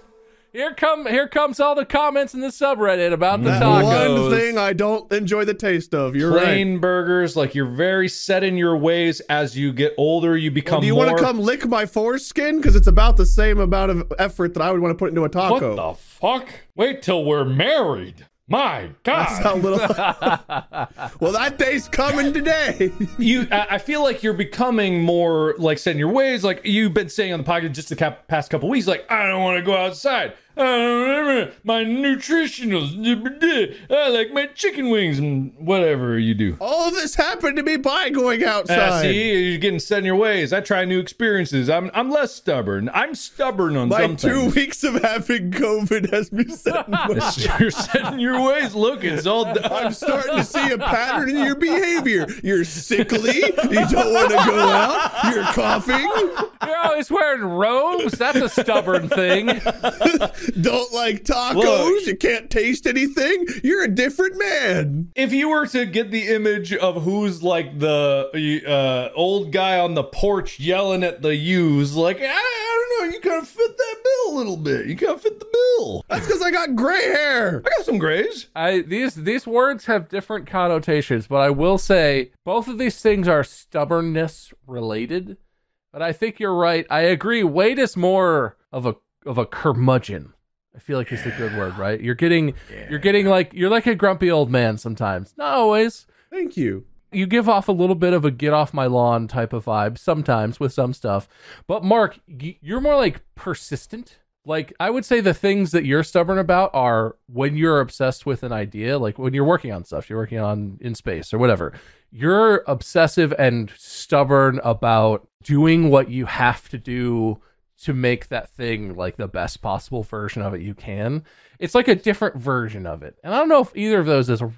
Here come here comes all the comments in the subreddit about the That tacos. one thing I don't enjoy the taste of. You're Plain right. burgers, like you're very set in your ways. As you get older, you become Well, do you more. want to come lick my foreskin? Because it's about the same amount of effort that I would want to put into a taco. what the fuck? Wait till we're married. My God. little. (laughs) well, that day's coming today. you I I feel like you're becoming more like set in your ways like you've been saying on the podcast just the past couple weeks like i don't want to go outside I don't remember my nutritionals. I like my chicken wings and whatever you do. All this happened to me by going Ah, outside. see, you're getting set in your ways. I try new experiences. I'm I'm less stubborn. I'm stubborn on My some two things. weeks of having COVID has me set You're set in your ways. Look, it's all. I'm starting to see a pattern in your behavior. You're sickly. You don't want to go out. You're coughing. You're always wearing robes. That's a stubborn thing. (laughs) Don't like tacos. Look. You can't taste anything. You're a different man. if you were to get the image of who's like the uh, old guy on the porch yelling at the ewes, like I, I don't know, you kind of fit that bill a little bit. You kind of fit the bill. That's because I got gray hair. I got some grays. I these these words have different connotations, but I will say both of these things are stubbornness related. But I think you're right. I agree. Wade is more of a of a curmudgeon. I feel like it's a good word, right? You're getting you're getting like you're like a grumpy old man sometimes. Not always. Thank you. You give off a little bit of a get off my lawn type of vibe sometimes with some stuff. But Mark, you're more like persistent. Like I would say the things that you're stubborn about are when you're obsessed with an idea, like when you're working on stuff, you're working on in space or whatever. You're obsessive and stubborn about doing what you have to do to make that thing like the best possible version of it you can. It's like a different version of it. And I don't know if either of those is r-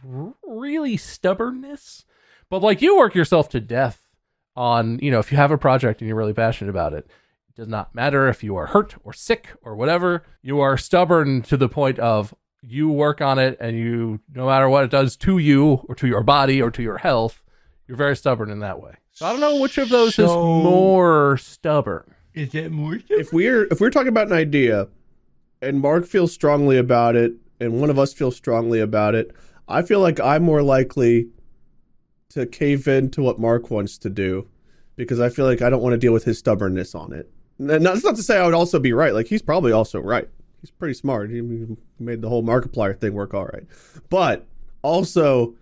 really stubbornness, but like you work yourself to death on, you know, if you have a project and you're really passionate about it, it does not matter if you are hurt or sick or whatever, you are stubborn to the point of you work on it and you no matter what it does to you or to your body or to your health, you're very stubborn in that way. So I don't know which of those is more stubborn. Is that more? If we're if we're talking about an idea, and Mark feels strongly about it, and one of us feels strongly about it, I feel like I'm more likely to cave in to what Mark wants to do, because I feel like I don't want to deal with his stubbornness on it. That's not to say I would also be right. Like he's probably also right. He's pretty smart. He made the whole Markiplier thing work all right. But also,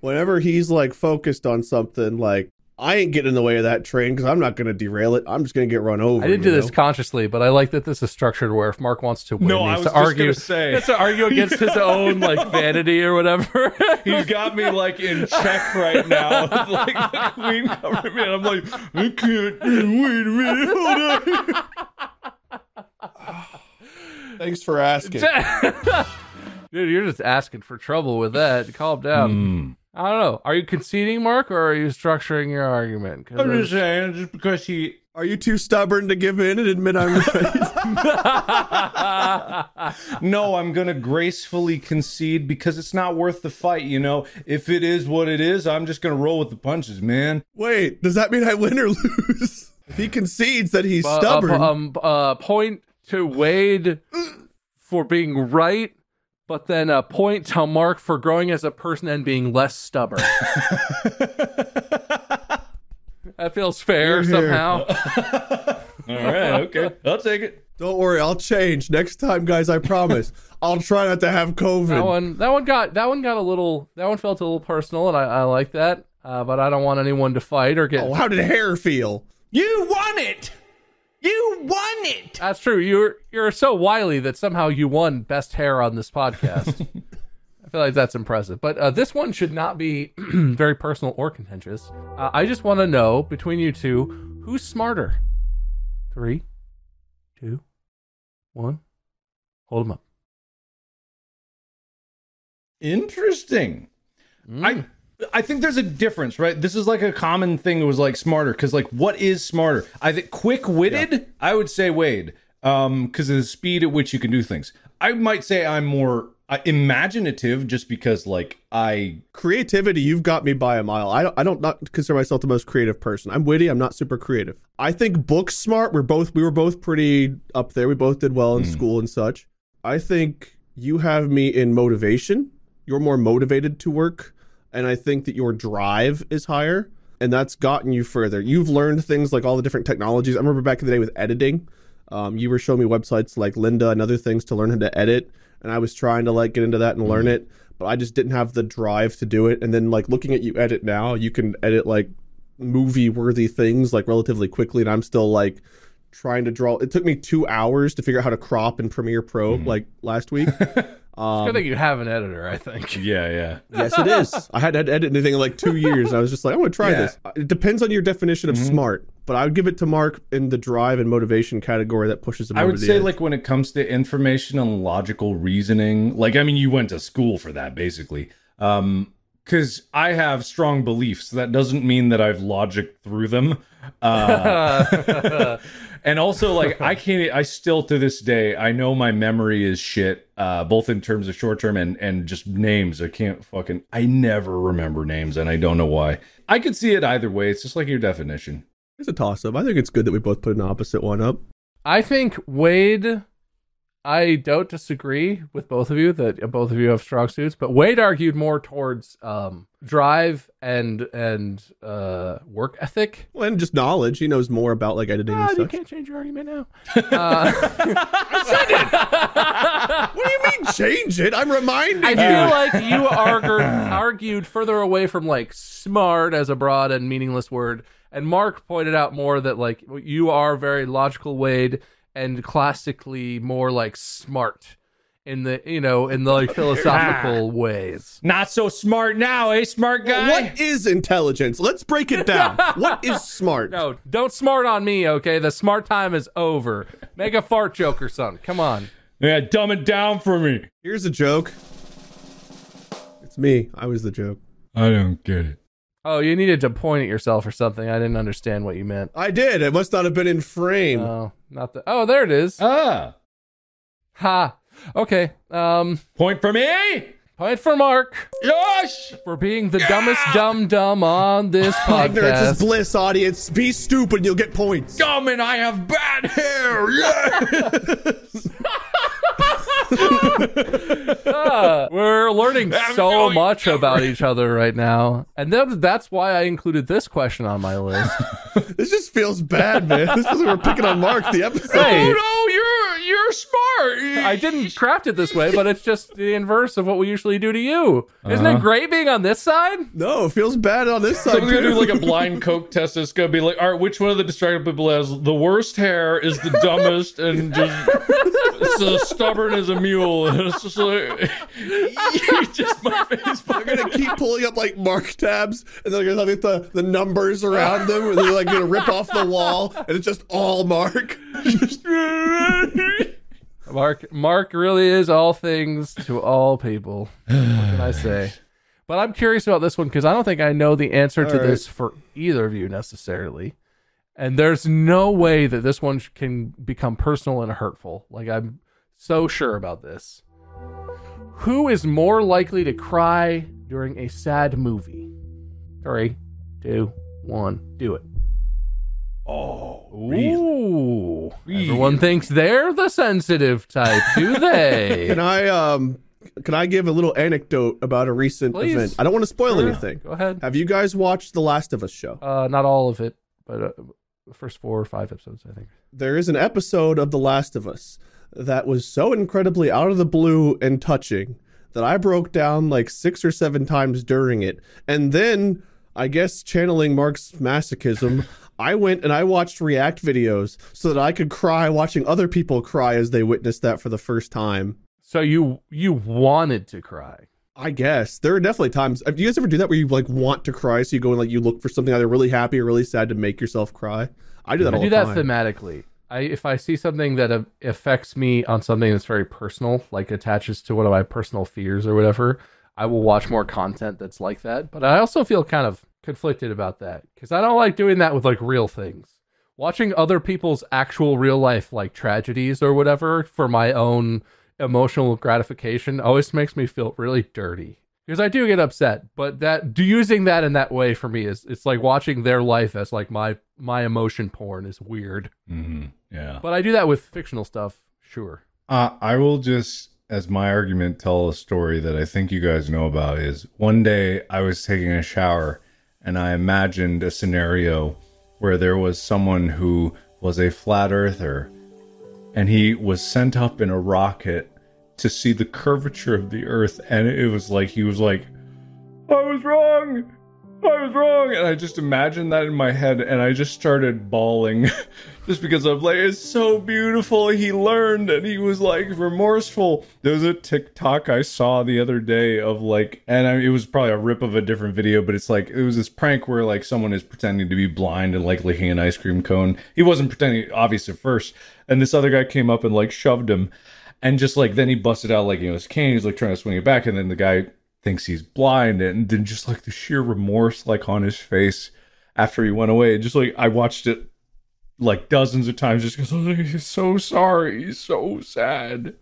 whenever he's like focused on something, like I ain't getting in the way of that train because I'm not going to derail it. I'm just going to get run over. I didn't you do this consciously, but I like that this is structured where if Mark wants to win, No, he I has was to just argue. gonna say. he has to argue against his (laughs) own like vanity or whatever. He's got me like in check right now. (laughs) like the queen covering me, and I'm like, I can't. Wait a minute, hold on. (sighs) Thanks for asking. (laughs) Dude, you're just asking for trouble with that. Calm down. Hmm. I don't know. Are you conceding, Mark, or are you structuring your argument? I'm just saying, just because he. Are you too stubborn to give in and admit I'm right? (laughs) No, I'm gonna gracefully concede because it's not worth the fight. You know, if it is what it is, I'm just gonna roll with the punches, man. Wait, does that mean I win or lose? If he concedes that he's Uh, stubborn, Uh, um, uh, point to Wade for being right, but then a point to Mark for growing as a person and being less stubborn. (laughs) that feels fair Here, here. somehow. (laughs) All right, okay, I'll take it. don't worry, I'll change next time, guys. I promise. I'll try not to have COVID. That one, that one got, that one got a little, that one felt a little personal, and I, I like that. Uh, but I don't want anyone to fight or get. Oh, how did hair feel? You won it. You won it. That's true. You're you're so wily that somehow you won best hair on this podcast. (laughs) I feel like that's impressive. But uh, this one should not be (clears throat) very personal or contentious. Uh, I just want to know between you two, who's smarter? Three, two, one. Hold them up. Interesting. I I think there's a difference, right? This is like a common thing. It was like smarter because like what is smarter? I think quick witted. I would say Wade, um, because of the speed at which you can do things. I might say I'm more uh, imaginative just because like I Creativity, you've got me by a mile. I don't, I don't not consider myself the most creative person. I'm witty. I'm not super creative. I think book smart. We're both we were both pretty up there. We both did well in school and such. I think you have me in motivation. You're more motivated to work, and I think that your drive is higher, and that's gotten you further. You've learned things like all the different technologies. I remember back in the day with editing. Um, you were showing me websites like Lynda and other things to learn how to edit, and I was trying to like get into that and learn it, but I just didn't have the drive to do it. And then like looking at you edit now, you can edit like movie worthy things like relatively quickly, and I'm still like trying to draw. It took me two hours to figure out how to crop in Premiere Pro like last week. (laughs) Um, Good thing you have an editor, I think. (laughs) Yeah, yeah. yes, it is. I hadn't had to edit anything in like two (laughs) years. I was just like, I want to try Yeah. this. It depends on your definition of smart, but I would give it to Mark in the drive and motivation category that pushes him I over would the say, edge. like, when it comes to information and logical reasoning, like, I mean, you went to school for that, basically. Um, because I have strong beliefs. That doesn't mean that I've logic through them. Uh, (laughs) and also, like, (laughs) I can't. I still to this day, I know my memory is shit. Uh, both in terms of short term and and just names. I can't fucking. I never remember names, and I don't know why. I could see it either way. It's just like your definition. it's a toss up. I think it's good that we both put an opposite one up. I think Wade. I don't disagree with both of you that both of you have strong suits, but Wade argued more towards um, drive and and uh, work ethic. Well, and just knowledge. He knows more about like editing Ah, and you stuff. can't change your argument now. (laughs) Uh, I said it. (laughs) What do you mean change it? I'm reminding I you. feel like you argued argued further away from like smart as a broad and meaningless word, and Mark pointed out more that like you are very logical, Wade, and classically more like smart in the you know in the like (laughs) philosophical (laughs) ways. Not so smart now, eh, smart guy? What is intelligence? Let's break it down. (laughs) what is smart? No, don't smart on me, okay? The smart time is over. Make a fart joke or something. Come on. Yeah, dumb it down for me. Here's a joke. It's me. I was the joke. I don't get it. Oh, you needed to point at yourself or something. I didn't understand what you meant. I did. It must not have been in frame. Oh, not the. Oh, there it is. Ah, Ha. Okay. Um, point for me. point for Mark Yosh. for being the dumbest dumb dumb on this (laughs) Ignorance is podcast. bliss, audience. Be stupid, you'll get points. Dumb and I have bad hair. Yes. (laughs) (laughs) Ah, (laughs) we're learning so much about each other right now, and that, that's why I included this question on my list. (laughs) This just feels bad, man. This is we're picking on Mark the episode. Hey. oh no, you're you're smart. I didn't craft it this way, but it's just the inverse of what we usually do to you. Isn't Uh-huh. it great being on this side? No, it feels bad on this side. Someone's gonna do like a blind coke test. It's gonna be like, all right, which one of the distracted people has the worst hair, is the dumbest, and just (laughs) so stubborn as a mule. And (laughs) it's just like, (laughs) just my face. They're gonna keep pulling up like mark tabs, and they're gonna have the, the numbers around them, and they're like gonna rip off the wall, and it's just all mark. (laughs) Mark Mark really is all things to all people. What can I say? (sighs) But I'm curious about this one because I don't think I know the answer to right. this for either of you necessarily. And there's no way that this one can become personal and hurtful. Like I'm so sure about this. Who is more likely to cry during a sad movie? Three, two, one, do it. Oh, Ooh. Everyone thinks they're the sensitive type, do (laughs) they? Can I um can I give a little anecdote about a recent Please. event? I don't want to spoil Sure. anything. Go ahead. Have you guys watched the Last of Us show? Uh, not all of it, but uh, the first four or five episodes, I think. There is an episode of The Last of Us that was so incredibly out of the blue and touching that I broke down like six or seven times during it. And then, I guess channeling Mark's masochism, (laughs) I went and I watched react videos so that I could cry watching other people cry as they witnessed that for the first time. So you you wanted to cry. I guess there are definitely times. Uh, do you guys ever do that where you like want to cry, so you go and like you look for something either really happy or really sad to make yourself cry? I do that I do that time. thematically. I if I see something that uh, affects me on something that's very personal, like attaches to one of my personal fears or whatever, I will watch more content that's like that. But I also feel kind of conflicted about that because I don't like doing that with like real things. Watching other people's actual real life like tragedies or whatever for my own emotional gratification always makes me feel really dirty because I do get upset. But that using that in that way for me is it's like watching their life as like my my emotion porn is weird. hmm Yeah. But I do that with fictional stuff, sure. Uh, I will just, as my argument, tell a story that I think you guys know about. Is one day I was taking a shower and I imagined a scenario where there was someone who was a flat earther and he was sent up in a rocket to see the curvature of the earth and it was like he was like I was wrong I was wrong. And I just imagined that in my head and I just started bawling (laughs) just because I'm like, it's so beautiful. He learned and he was like remorseful. There was a TikTok I saw the other day of like, and I, it was probably a rip of a different video, but it's like, it was this prank where like someone is pretending to be blind and like licking an ice cream cone. He wasn't pretending, obvious at first. And this other guy came up and like shoved him. And just like, then he busted out like, you know, his cane. He's like trying to swing it back. And then the guy thinks he's blind and then just like the sheer remorse like on his face after he went away just like i watched it like dozens of times just because like, he's so sorry he's so sad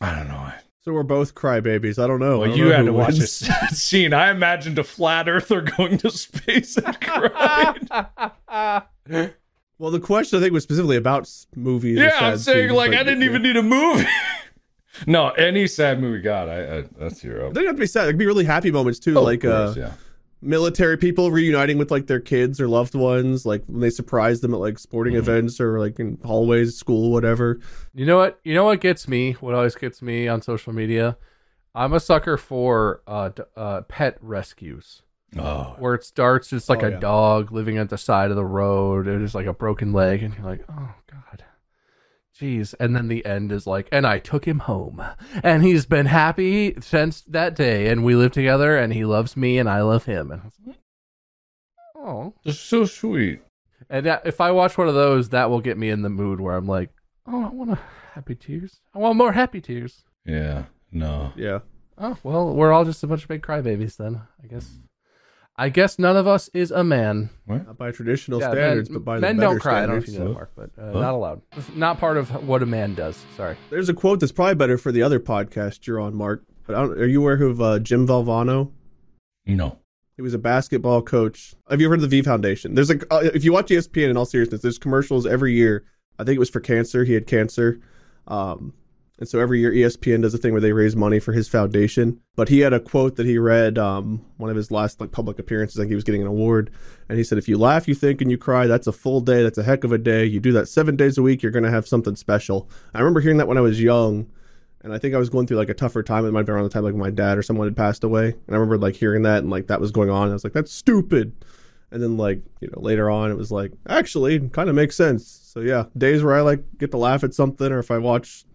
i don't know So we're both crybabies. I don't know. I well don't you know had to watch wins. this (laughs) scene i imagined a flat earther going to space and crying (laughs) Well, the question I think was specifically about movies. yeah i'm saying scenes, like i didn't even need a movie no any sad movie god i, I that's your It doesn't have to be sad. It could be really happy moments too, Oh, like of uh, yeah military people reuniting with like their kids or loved ones, like when they surprise them at like sporting Mm-hmm. events or like in hallways, school, whatever. You know what? You know what gets me? What always gets me on social media? I'm a sucker for uh, d- uh, pet rescues oh where it starts just like Oh, a yeah. dog living at the side of the road. It is like a broken leg, and you're like, oh god, jeez. And then the end is like, and I took him home, and he's been happy since that day, and we live together, and he loves me, and I love him. And like, oh, that's so sweet and that, if I watch one of those, that will get me in the mood where I'm like, oh, I want a happy tears. I want more happy tears. yeah no Yeah. Oh well, we're all just a bunch of big crybabies then. I guess. I guess none of us is a man. Not by traditional Yeah, standards, men, but by men the better don't cry. I don't know if standards. you know that, Mark, but uh, not allowed. It's not part of what a man does. Sorry. There's a quote that's probably better for the other podcast you're on, Mark. But I don't, are you aware of uh, Jim Valvano? no He was a basketball coach. Have you ever heard of the V Foundation? There's like, uh, if you watch ESPN in all seriousness, there's commercials every year. I think it was for cancer. He had cancer. Um, and so every year ESPN does a thing where they raise money for his foundation. But he had a quote that he read um, one of his last like public appearances. I think he was getting an award, and he said, "If you laugh, you think, and you cry, that's a full day. That's a heck of a day. You do that seven days a week, you're gonna have something special." I remember hearing that when I was young, and I think I was going through like a tougher time. It might have been around the time like my dad or someone had passed away, and I remember like hearing that and like that was going on. And I was like, "That's stupid." And then like you know later on, it was like actually kind of makes sense. So yeah, days where I like get to laugh at something, or if I watch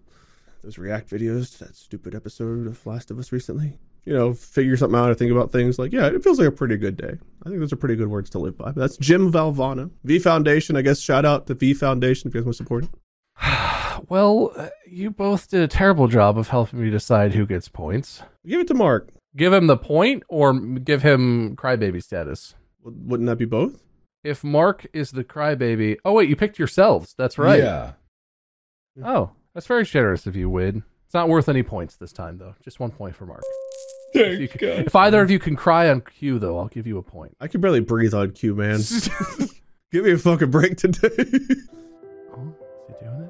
those react videos to that stupid episode of Last of Us recently, you know, figure something out or think about things like yeah, it feels like a pretty good day. I think those are pretty good words to live by. But that's Jim Valvano, V Foundation. I guess shout out to V Foundation if you guys want to support it. (sighs) Well, uh, you both did a terrible job of helping me decide who gets points. Give it to Mark. Give him the point or give him crybaby status. Wouldn't that be both? If Mark is the crybaby, oh wait, you picked yourselves. That's right. yeah Oh, that's very generous of you, Wid. It's not worth any points this time, though. Just one point for Mark. If, you can, if either of you can cry on cue, though, I'll give you a point. I can barely breathe on cue, man. (laughs) Give me a fucking break today. Oh, is he doing it?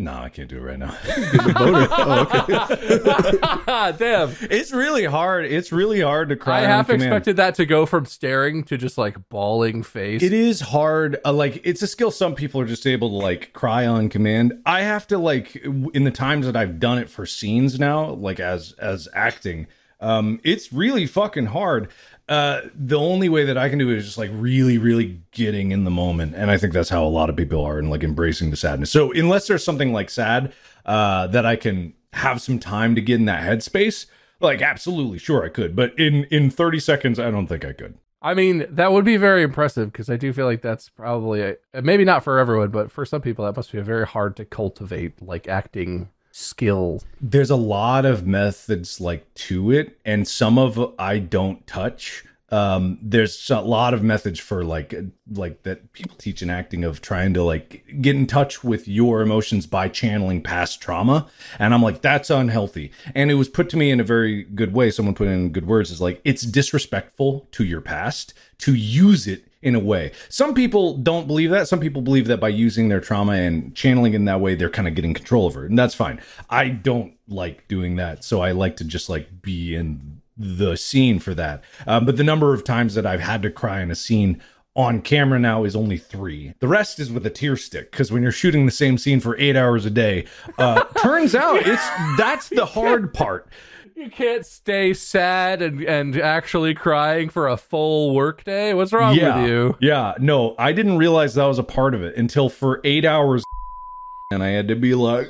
No, I can't do it right now. (laughs) Boner. (laughs) Oh, okay. (laughs) Damn. it's really hard. It's really hard to cry. I on half command. expected that to go from staring to just like bawling face. It is hard. Uh, like it's a skill some people are just able to like cry on command. I have to like in the times that I've done it for scenes now, like as as acting. Um, it's really fucking hard. Uh, the only way that I can do it is just like really, really getting in the moment, and I think that's how a lot of people are and like embracing the sadness. So unless there's something like sad, uh, that I can have some time to get in that headspace, like absolutely, sure I could, but in in 30 seconds, I don't think I could. I mean, that would be very impressive because I do feel like that's probably a, maybe not for everyone, but for some people that must be very hard to cultivate like acting skill. there's a lot of methods like to it and some of i don't touch. Um there's a lot of methods for like like that people teach in acting of trying to like get in touch with your emotions by channeling past trauma and i'm like that's unhealthy. And it was put to me in a very good way. Someone put in good words is like it's disrespectful to your past to use it in a way. Some people don't believe that. Some people believe that by using their trauma and channeling in that way, they're kind of getting control over it. And that's fine. I don't like doing that. So I like to just like be in the scene for that. Um, but the number of times that I've had to cry in a scene on camera now is only three. The rest is with a tear stick because when you're shooting the same scene for eight hours a day, uh, turns out it's that's the hard part. You can't stay sad and, and actually crying for a full workday. What's wrong yeah, with you? Yeah, no, I didn't realize that was a part of it until for eight hours, and I had to be like,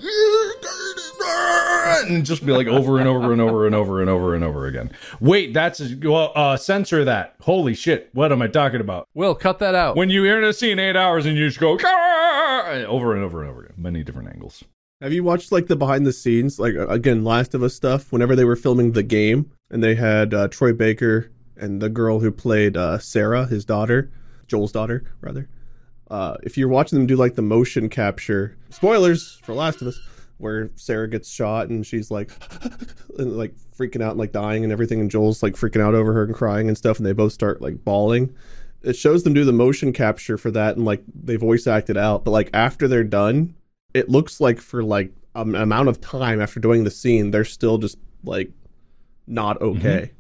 and just be like over and over and over and over and over and over again. Wait, that's well, uh, censor that. Holy shit, what am I talking about? Will, cut that out. When you hear the scene eight hours and you just go over and over and over again, many different angles. Have you watched like the behind the scenes, like uh, again, Last of Us stuff? Whenever they were filming the game, and they had uh, Troy Baker and the girl who played uh, Sarah, his daughter, Joel's daughter, rather. Uh, if you're watching them do like the motion capture, spoilers for Last of Us, where Sarah gets shot and she's like, (laughs) and like freaking out and like dying and everything, and Joel's like freaking out over her and crying and stuff, and they both start like bawling. It shows them do the motion capture for that, and like they voice act it out. But like after they're done, it looks like for like an amount of time after doing the scene, they're still just like not mm-hmm. okay.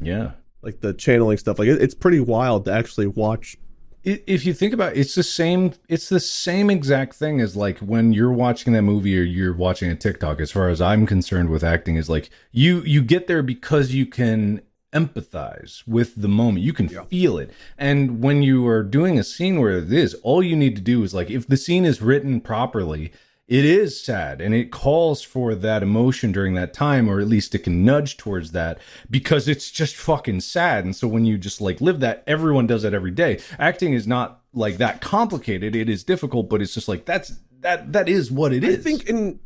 Yeah. Like the channeling stuff, like it, it's pretty wild to actually watch. If you think about it, it's the same. It's the same exact thing as like when you're watching that movie or you're watching a TikTok. As far as I'm concerned with acting, is like you you get there because you can empathize with the moment. You can feel it. And when you are doing a scene where it is, all you need to do is like if the scene is written properly, it is sad and it calls for that emotion during that time, or at least it can nudge towards that because it's just fucking sad. And so when you just like live that, everyone does that every day. Acting is not like that complicated. It is difficult, but it's just like that's that that is what it I is. think in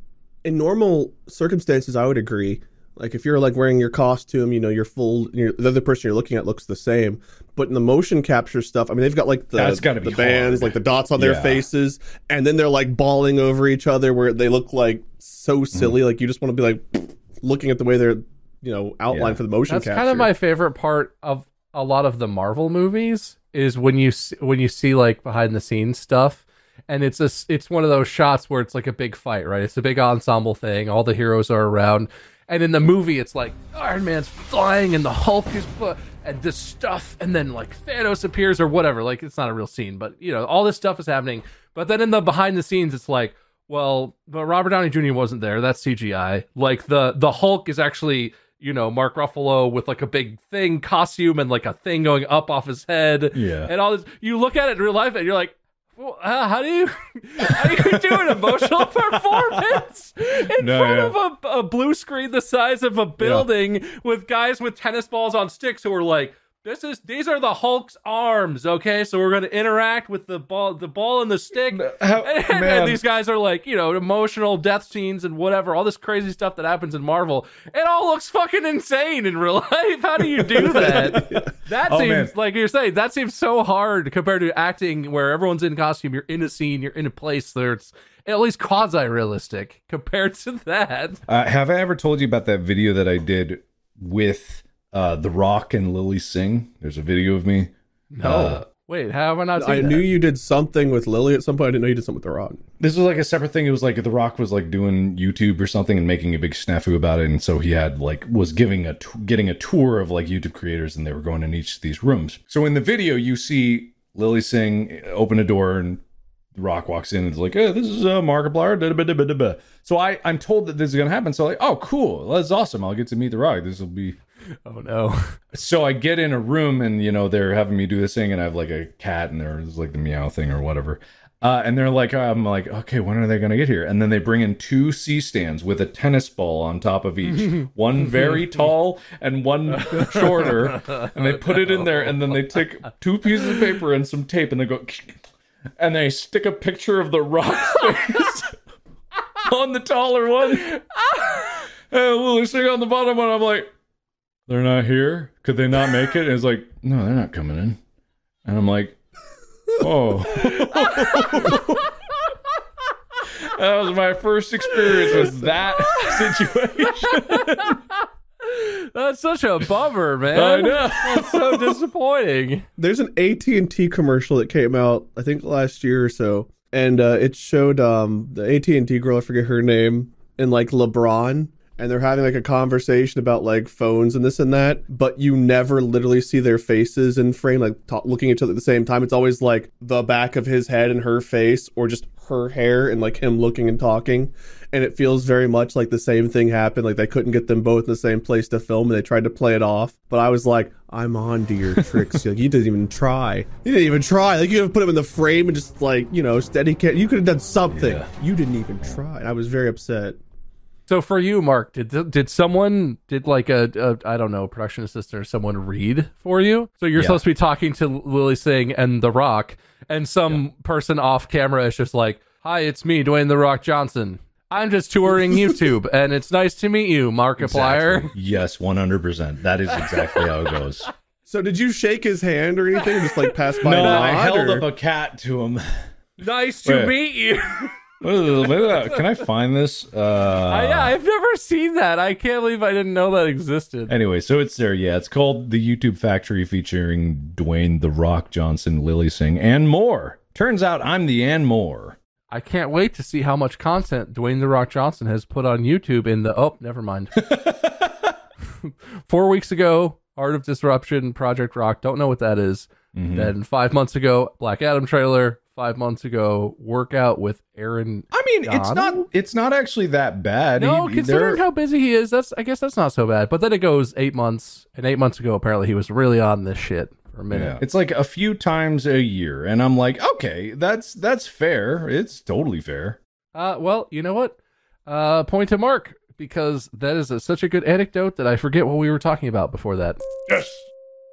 in normal circumstances, I would agree. Like if you're like wearing your costume, you know, your full, your, the other person you're looking at looks the same. But in the motion capture stuff, I mean, they've got like the That's gotta the be bands, hard. like the dots on their Yeah. faces, and then they're like bawling over each other, where they look like so Mm-hmm. silly. Like you just want to be like looking at the way they're, you know, outlined Yeah. for the motion That's capture. kind of my favorite part of a lot of the Marvel movies is when you see, when you see like behind the scenes stuff, and it's a s- it's one of those shots where it's like a big fight, right? It's a big ensemble thing. All the heroes are around, and in the movie, it's like Iron Man's flying and the Hulk is fu- and this stuff, and then like Thanos appears or whatever. Like it's not a real scene, but you know all this stuff is happening. But then in the behind the scenes, it's like. Well, but Robert Downey Jr. wasn't there. That's CGI. Like the the Hulk is actually you know Mark Ruffalo with like a big thing costume and like a thing going up off his head. Yeah. and all this. You look at it in real life and you're like. Well, uh, how do you (laughs) how do you do an emotional (laughs) performance in No, front yeah. of a, a blue screen the size of a building with guys with tennis balls on sticks who are like this is these are the Hulk's arms okay so we're going to interact with the ball the ball and the stick How- (laughs) and, and these guys are like, you know, emotional death scenes and whatever, all this crazy stuff that happens in Marvel. It all looks fucking insane in real (laughs) life. How do you do (laughs) that? That Oh, seems man. like you're saying that seems so hard compared to acting where everyone's in costume, you're in a scene, you're in a place that's at least quasi realistic compared to that. Uh, have I ever told you about that video that I did with uh, The Rock and Lilly Singh? There's a video of me. No. Uh, Wait, how have I not seen I that? knew you did something with Lilly at some point. I didn't know you did something with The Rock. This was like a separate thing. It was like The Rock was like doing YouTube or something and making a big snafu about it, and so he had like was giving a t- getting a tour of like YouTube creators, and they were going in each of these rooms. So in the video, you see Lilly Singh open a door and The Rock walks in and is like, "Hey, this is uh, Markiplier." da, da, da, da, da, da. So I I'm told that this is gonna happen. So like, oh cool, that's awesome. I'll get to meet The Rock. This will be (laughs) Oh no. so I get in a room and you know they're having me do this thing and I have like a cat and there's like the meow thing or whatever. Uh, and they're like, I'm like, okay, when are they gonna get here? And then they bring in two C stands with a tennis ball on top of each, (laughs) one very tall and one shorter, and they put it in there and then they take two pieces of paper and some tape and they go, (laughs) and they stick a picture of the rock face on the taller one, and Lilly Singh on the bottom one. I'm like they're not here. Could they not make it? And it's like, no, they're not coming in. And I'm like, oh. (laughs) that was my first experience with that situation. (laughs) That's such a bummer, man. I know. (laughs) That's so disappointing. There's an AT and T commercial that came out, I think last year or so, and uh, it showed um, the AT and T girl, I forget her name, and like LeBron, and they're having like a conversation about like phones and this and that, but you never literally see their faces in frame, like looking at each other at the same time. It's always like the back of his head and her face, or just her hair and like him looking and talking. And it feels very much like the same thing happened. Like they couldn't get them both in the same place to film, and they tried to play it off. But I was like, I'm on to your tricks. like you didn't even try. You didn't even try. Like you could have put him in the frame and just like you know steady. Ca- you could have done something. Yeah. You didn't even try. And I was very upset. So for you, Mark, did did someone did like a, a I don't know production assistant or someone read for you? So you're Yeah. supposed to be talking to Lilly Singh and The Rock, and some person off camera is just like, "Hi, it's me, Dwayne The Rock Johnson. I'm just touring (laughs) YouTube, and it's nice to meet you, Markiplier." Exactly. (laughs) Yes, one hundred percent. That is exactly how it goes. (laughs) So did you shake his hand or anything? Just like pass by? no, and I held or- up a cat to him. Nice to Wait. meet you. Can I find this? Uh, I, yeah, I've never seen that. I can't believe I didn't know that existed. Anyway, so it's there. Yeah, it's called the YouTube Factory, featuring Dwayne the Rock Johnson, Lilly Singh, and more. Turns out I'm the and more. I can't wait to see how much content Dwayne the Rock Johnson has put on YouTube in the oh, never mind. (laughs) Four weeks ago, Art of Disruption, Project Rock, don't know what that is. Mhm. Then five months ago, Black Adam trailer. Five months ago, workout with Aaron. I mean, it's not. It's not actually that bad. No, He- considering there- how busy he is, that's I guess that's not so bad. But then it goes eight months, and eight months ago, apparently he was really on this shit for a minute. Yeah. It's like a few times a year, and I'm like, okay, that's that's fair. It's totally fair. Uh, well, you know what? Uh, point to Mark because that is a, such a good anecdote that I forget what we were talking about before that. Yes.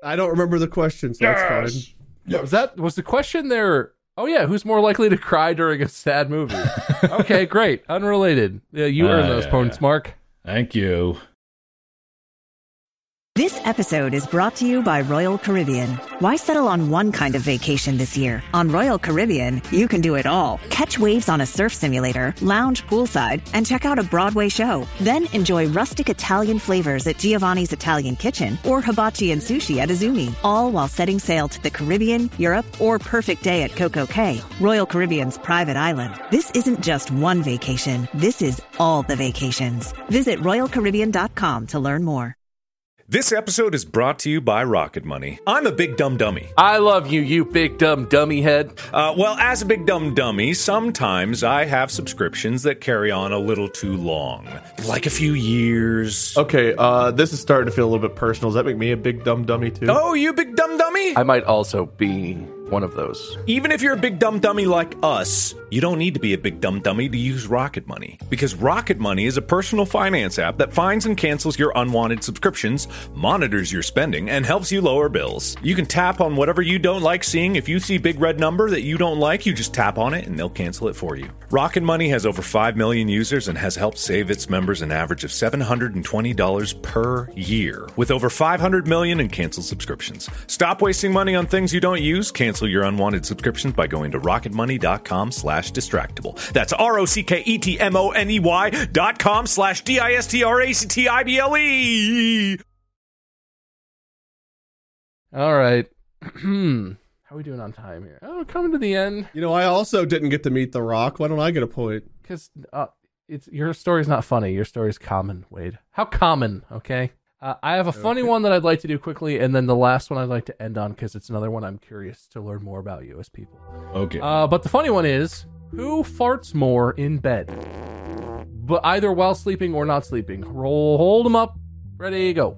I don't remember the question, so that's fine. Was that was the question there? Oh yeah, who's more likely to cry during a sad movie? (laughs) okay, great, unrelated. Yeah, you uh, earned those yeah, points, yeah. Mark. Thank you. This episode is brought to you by Royal Caribbean. Why settle on one kind of vacation this year? On Royal Caribbean, you can do it all. Catch waves on a surf simulator, lounge poolside, and check out a Broadway show. Then enjoy rustic Italian flavors at Giovanni's Italian Kitchen or hibachi and sushi at Azumi, all while setting sail to the Caribbean, Europe, or perfect day at Coco Cay, Royal Caribbean's private island. This isn't just one vacation. This is all the vacations. Visit royalcaribbean.com to learn more. This episode is brought to you by Rocket Money. I'm a big dumb dummy. I love you, you big dumb dummy head. Uh, well, as a big dumb dummy, sometimes I have subscriptions that carry on a little too long, like a few years. Okay, uh, this is starting to feel a little bit personal. Does that make me a big dumb dummy too? Oh, you big dumb dummy? I might also be one of those. Even if you're a big dumb dummy like us, you don't need to be a big dumb dummy to use Rocket Money. Because Rocket Money is a personal finance app that finds and cancels your unwanted subscriptions, monitors your spending, and helps you lower bills. You can tap on whatever you don't like seeing. If you see big red number that you don't like, you just tap on it and they'll cancel it for you. Rocket Money has over 5 million users and has helped save its members an average of $720 per year, with over 500 million in canceled subscriptions. Stop wasting money on things you don't use. Cancel your unwanted subscriptions by going to rocketmoney.com slash distractible. That's R-O-C-K-E-T-M-O-N-E-Y dot com slash D-I-S-T-R-A-C-T-I-B-L-E. All right. (clears throat) How are we doing on time here? Oh, coming to the end You know, I also didn't get to meet The Rock. Why don't I get a point? because uh, it's your story's not funny. Your story's common, Wade. How common? Okay. Uh, I have a funny one that I'd like to do quickly, and then the last one I'd like to end on because it's another one I'm curious to learn more about you as people. Okay. Uh, but the funny one is, who farts more in bed? But either while sleeping or not sleeping. Roll, hold them up. Ready, go.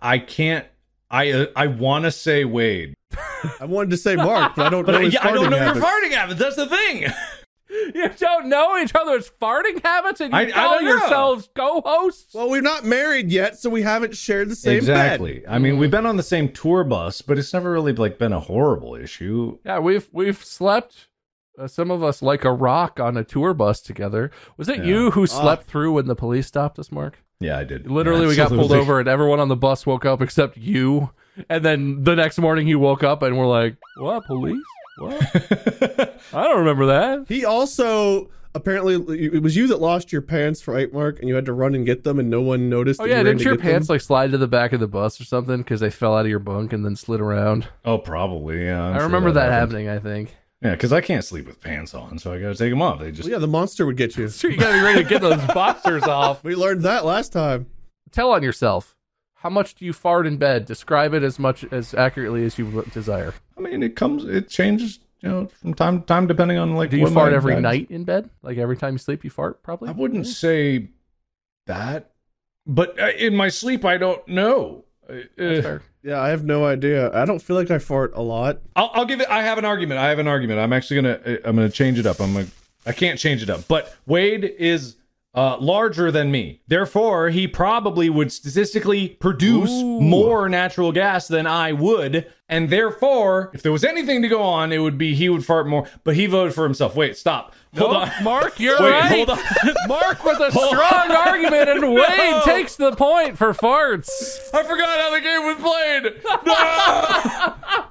I can't. I uh, I want to say Wade. (laughs) I wanted to say Mark, but I don't know But his yeah, I don't farting know habits. your farting habits. That's the thing. (laughs) (laughs) You don't know each other's farting habits, and you I- I call don't yourselves co-hosts. Well, we're not married yet, so we haven't shared the same exactly. bed. I mean, we've been on the same tour bus, but it's never really like been a horrible issue. Yeah, we've we've slept. Uh, some of us like a rock on a tour bus together. Was it Yeah. you who slept through when the police stopped us, Mark? Yeah, I did. Literally, we got pulled over, and everyone on the bus woke up except you. And then the next morning, you woke up, and we're like, "What police? What? (laughs) I don't remember that." He also apparently it was you that lost your pants, right, Mark? And you had to run and get them, and no one noticed. Oh that yeah, didn't your get them? pants like slide to the back of the bus or something because they fell out of your bunk and then slid around? Oh, probably. Yeah, I'm i sure remember that, happened. happening. I think. Yeah, because I can't sleep with pants on, so I got to take them off. They just Well, yeah, the monster would get you. Sure, (laughs) you gotta be ready to get those (laughs) boxers off. We learned that last time. Tell on yourself. How much do you fart in bed? Describe it as much as accurately as you desire. I mean, it comes, it changes, you know, from time to time depending on like. Do you what fart every vibes- night in bed? Like every time you sleep, you fart? Probably. I wouldn't say that, but uh, in my sleep, I don't know. Uh, That's fair. Yeah, I have no idea. I don't feel like I fart a lot. I'll, I'll give it. I have an argument. I have an argument. I'm actually gonna. uh, I'm gonna change it up. I'm gonna. I can't change it up. But Wade is uh, larger than me. Therefore, he probably would statistically produce more natural gas than I would. And therefore, if there was anything to go on, it would be he would fart more. But he voted for himself. Wait, stop. Hold Nope, on. (laughs) Mark, you're Wait, right. hold on. (laughs) Mark with a (laughs) strong argument, and Wade No. takes the point for farts. I forgot how the game was played. No!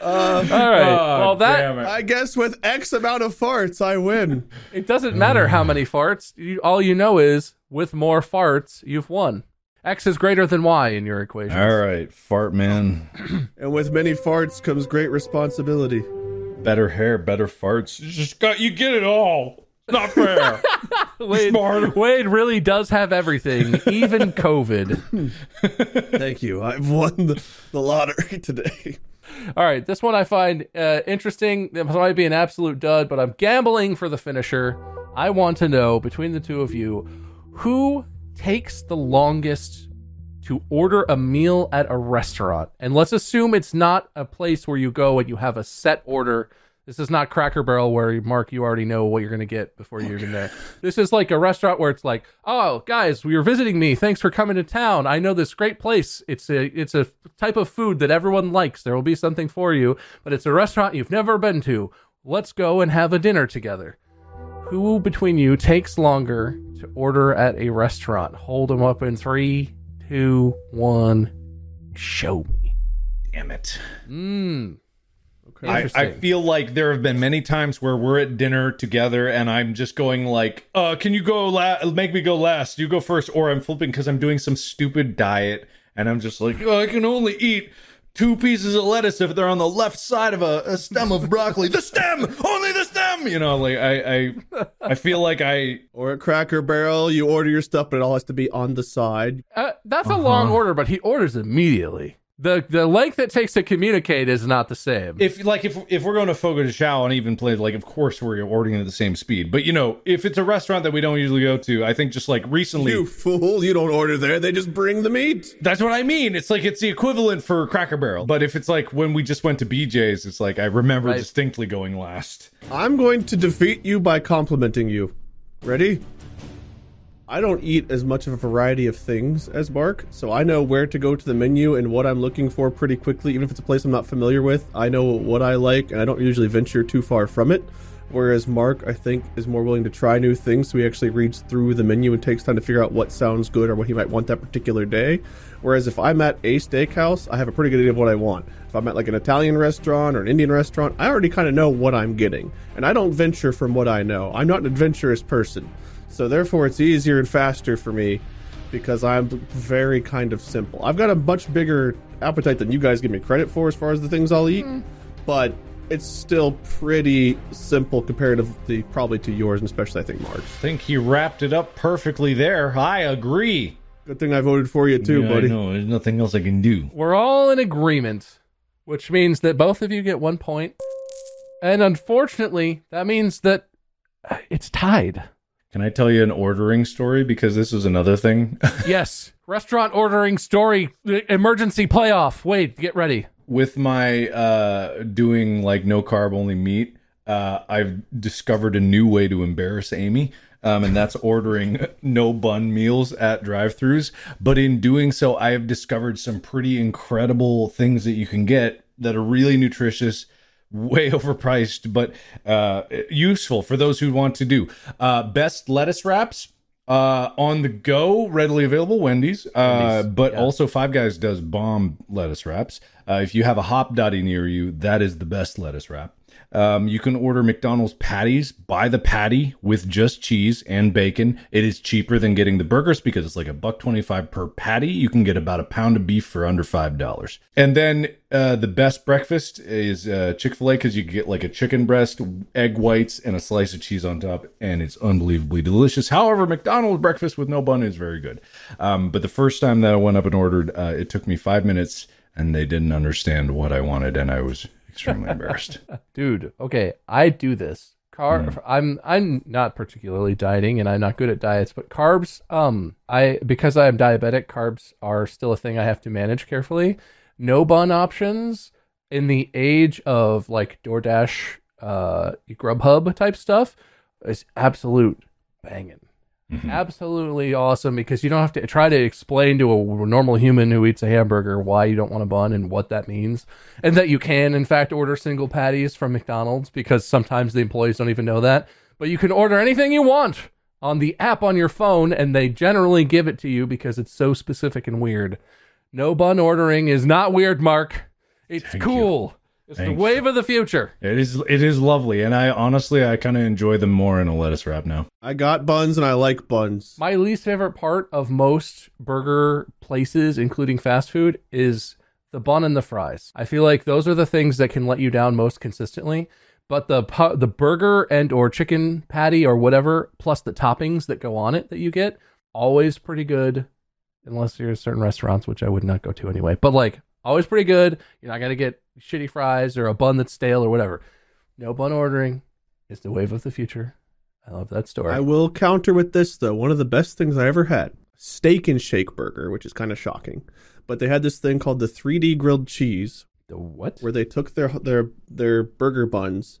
Um, all right. Oh, well, that. I guess with X amount of farts, I win. it doesn't matter how many farts. You, all you know is with more farts, you've won. X is greater than Y in your equation. All right, fart man. (clears throat) And with many farts comes great responsibility. Better hair, better farts. You just got you get it all. Not (laughs) fair. Wade, Smarter. Wade really does have everything, even COVID. (laughs) Thank you. I've won the, the lottery (laughs) today. All right, this one I find uh, interesting. It might be an absolute dud, but I'm gambling for the finisher. I want to know between the two of you who takes the longest to order a meal at a restaurant. And let's assume it's not a place where you go and you have a set order. This is not Cracker Barrel where Mark, you already know what you're going to get before you're even there. This is like a restaurant where it's like, oh, guys, you're visiting me. Thanks for coming to town. I know this great place. It's a it's a type of food that everyone likes. There will be something for you, but it's a restaurant you've never been to. Let's go and have a dinner together. Who between you takes longer to order at a restaurant? Hold them up in three, two, one. Show me. Damn it. Mmm. Okay. I, I feel like there have been many times where we're at dinner together and I'm just going like, uh, can you go la- make me go last? You go first, or I'm flipping because I'm doing some stupid diet and I'm just like, oh, I can only eat two pieces of lettuce if they're on the left side of a, a stem of broccoli. the stem, only the stem. You know, like I, I, I feel like I Or at Cracker Barrel, you order your stuff, but it all has to be on the side. Uh, that's a long order, but he orders immediately. The The length it takes to communicate is not the same. if like if if we're going to Fogo de Chao and even play like of course we're ordering at the same speed. But you know, if it's a restaurant that we don't usually go to, I think just like recently You fool, you don't order there. They just bring the meat. That's what I mean. It's like it's the equivalent for Cracker Barrel. But if it's like when we just went to BJ's, it's like I remember Right. distinctly going last. I'm going to defeat you by complimenting you. Ready? I don't eat as much of a variety of things as Mark, so I know where to go to the menu and what I'm looking for pretty quickly. Even if it's a place I'm not familiar with, I know what I like, and I don't usually venture too far from it. Whereas Mark, I think, is more willing to try new things, so he actually reads through the menu and takes time to figure out what sounds good or what he might want that particular day. Whereas if I'm at a steakhouse, I have a pretty good idea of what I want. If I'm at like an Italian restaurant or an Indian restaurant, I already kind of know what I'm getting. And I don't venture from what I know. I'm not an adventurous person. So therefore, it's easier and faster for me because I'm very kind of simple. I've got a much bigger appetite than you guys give me credit for as far as the things I'll eat, but it's still pretty simple comparatively probably to yours, and especially I think Mark's. I think he wrapped it up perfectly there. I agree. Good thing I voted for you too, Yeah, buddy. No, There's nothing else I can do. We're all in agreement, which means that both of you get one point. And unfortunately, that means that uh, it's tied. Can I tell you an ordering story? Because this is another thing. (laughs) yes. Restaurant ordering story emergency playoff. Wait, get ready. With my uh, doing like no carb, only meat, uh, I've discovered a new way to embarrass Amy. Um, and that's ordering (laughs) no bun meals at drive-throughs. But in doing so, I have discovered some pretty incredible things that you can get that are really nutritious, way (laughs) overpriced, but uh, useful for those who want to do. Uh, best lettuce wraps uh, on the go, readily available. Wendy's, uh, but also Five Guys does bomb lettuce wraps. Uh, if you have a Hopdoddy near you, that is the best lettuce wrap. Um, you can order McDonald's patties, buy the patty with just cheese and bacon. It is cheaper than getting the burgers because it's like a buck twenty five per patty. You can get about a pound of beef for under five dollars. And then uh, the best breakfast is uh, Chick fil A because you get like a chicken breast, egg whites, and a slice of cheese on top, and it's unbelievably delicious. However, McDonald's breakfast with no bun is very good. Um, but the first time that I went up and ordered, uh, it took me five minutes, and they didn't understand what I wanted, and I was extremely embarrassed. (laughs) dude okay i do this. Car- i'm i'm not particularly dieting and i'm not good at diets but carbs um i because i am diabetic carbs are still a thing i have to manage carefully. No bun options in the age of like doordash uh grubhub type stuff is absolute banging Mm-hmm. absolutely awesome because you don't have to try to explain to a normal human who eats a hamburger why you don't want a bun and what that means and that you can in fact order single patties from McDonald's because sometimes the employees don't even know that but you can order anything you want on the app on your phone and they generally give it to you because it's so specific and weird. No bun ordering is not weird mark. It's Thank cool it's the wave of the future It is it is lovely, and I honestly I kind of enjoy them more in a lettuce wrap now. I got buns and I like buns. My least favorite part of most burger places, including fast food, is the bun and the fries. I feel like those are the things that can let you down most consistently. But the pu- the burger and or chicken patty or whatever, plus the toppings that go on it that you get, always pretty good. Unless you're certain restaurants, which I would not go to anyway. But like always pretty good. You're not gonna get shitty fries or a bun that's stale or whatever. No bun ordering is the wave of the future. I love that story. I will counter with this though. One of the best things I ever had: steak and shake burger, which is kind of shocking. But they had this thing called the 3D grilled cheese, the what? where they took their their their burger buns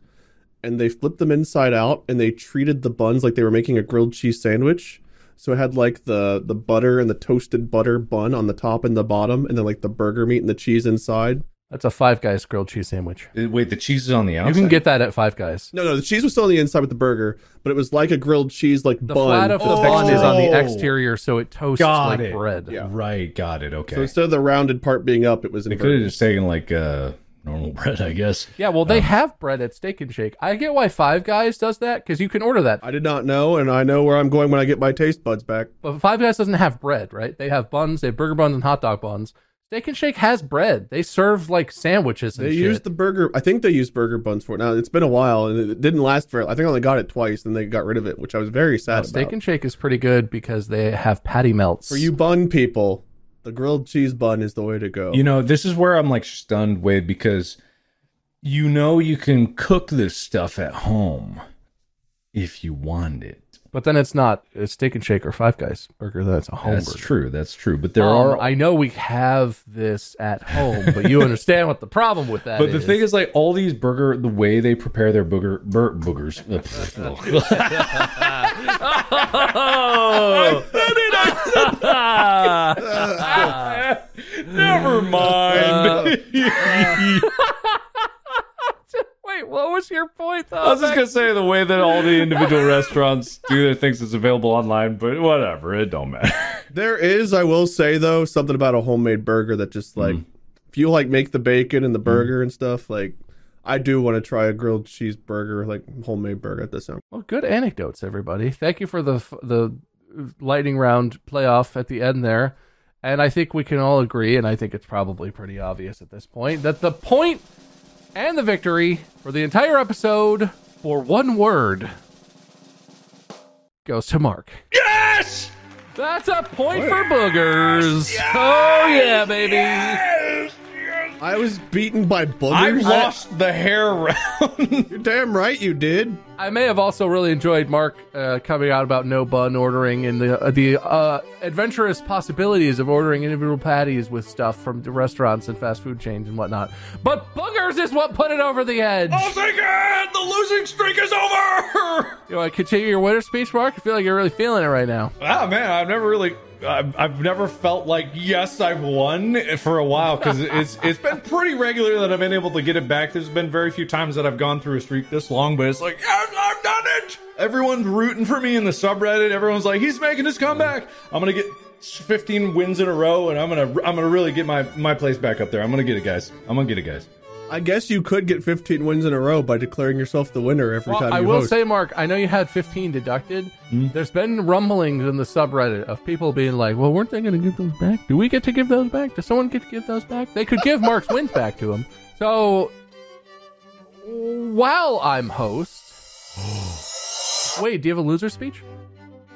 and they flipped them inside out and they treated the buns like they were making a grilled cheese sandwich. So it had like the the butter and the toasted butter bun on the top and the bottom, and then like the burger meat and the cheese inside. That's a Five Guys grilled cheese sandwich. Uh, Wait, the cheese is on the outside. You can get that at Five Guys. No, no, the cheese was still on the inside with the burger, but it was like a grilled cheese like The bun. flat of the Oh. bun is on the exterior, so it toasts Got like it. bread. Yeah. right. Got it. Okay. So instead of the rounded part being up, it was they could have inverted. just taken like uh, normal (laughs) bread, I guess. Yeah, well, they have bread at Steak and Shake. I get why Five Guys does that because you can order that, I did not know, and I know where I'm going when I get my taste buds back. but Five Guys doesn't have bread, right? They have buns, they have burger buns and hot dog buns. Steak and Shake has bread. They serve like sandwiches and They shit. used the burger. I think they used burger buns for it. Now it's been a while, and it didn't last for. I think I only got it twice, and they got rid of it, which I was very sad Uh, Steak about. and Shake is pretty good because they have patty melts. For you bun people, the grilled cheese bun is the way to go. You know, this is where I'm like stunned, Wade, because you know you can cook this stuff at home if you want it. but then it's not a Steak and Shake or Five Guys burger. That's a home That's burger. true. That's true. But there Um, are I know we have this at home, but you understand what the problem with that (laughs) But the thing is, like all these burger, the way they prepare their booger, bur- boogers. (laughs) (laughs) Oh. (laughs) Never mind. (laughs) Wait, what was your point though? I was just gonna say the way that all the individual restaurants do their things is available online, but whatever, it don't matter. (laughs) there is, I will say though, something about a homemade burger that just like, mm-hmm. if you like make the bacon and the mm-hmm. burger and stuff, like, I do want to try a grilled cheese burger, like homemade burger at this time. Well, good anecdotes, everybody. Thank you for the the lightning round playoff at the end there. And I think we can all agree, and I think it's probably pretty obvious at this point, that the point and the victory for the entire episode for one word goes to Mark. Yes! That's a point for boogers. Oh yeah, baby. I was beaten by boogers. I lost the hair round. (laughs) You're damn right you did. I may have also really enjoyed Mark uh, coming out about no bun ordering and the uh, the uh, adventurous possibilities of ordering individual patties with stuff from the restaurants and fast food chains and whatnot. But boogers is what put it over the edge. I'll take it! The losing streak is over! (laughs) You want to continue your winner speech, Mark? I feel like you're really feeling it right now. Ah, man, I've never really. I've, I've never felt like yes I've won for a while because (laughs) it's it's been pretty regular that I've been able to get it back. There's been very few times that I've gone through a streak this long, but it's like yes I've done it. Everyone's rooting for me in the subreddit. Everyone's like he's making his comeback. I'm gonna get 15 wins in a row, and I'm gonna I'm gonna really get my my place back up there. I'm gonna get it, guys. I'm gonna get it, guys. I guess you could get 15 wins in a row by declaring yourself the winner every Well, time I will host. say, Mark, I know you had 15 deducted. Hmm? There's been rumblings in the subreddit of people being like, well, weren't they going to give those back? Do we get to give those back? Does someone get to give those back? They could give Mark's wins back to him. So, while I'm host. (gasps) Wait, do you have a loser speech?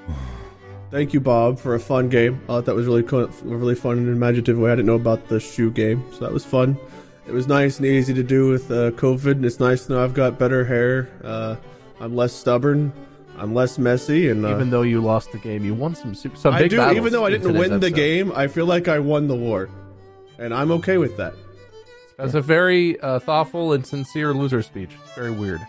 (sighs) Thank you, Bob, for a fun game. I thought that was really co- really fun in an imaginative way. I didn't know about the shoe game, so that was fun. It was nice and easy to do with uh, COVID, and it's nice to know I've got better hair. Uh, I'm less stubborn. I'm less messy, and uh, Even though you lost the game, you won some su- some I do. Even though I didn't win the episode. game, I feel like I won the war, and I'm okay with that. That's a very uh, thoughtful and sincere loser speech. It's very weird.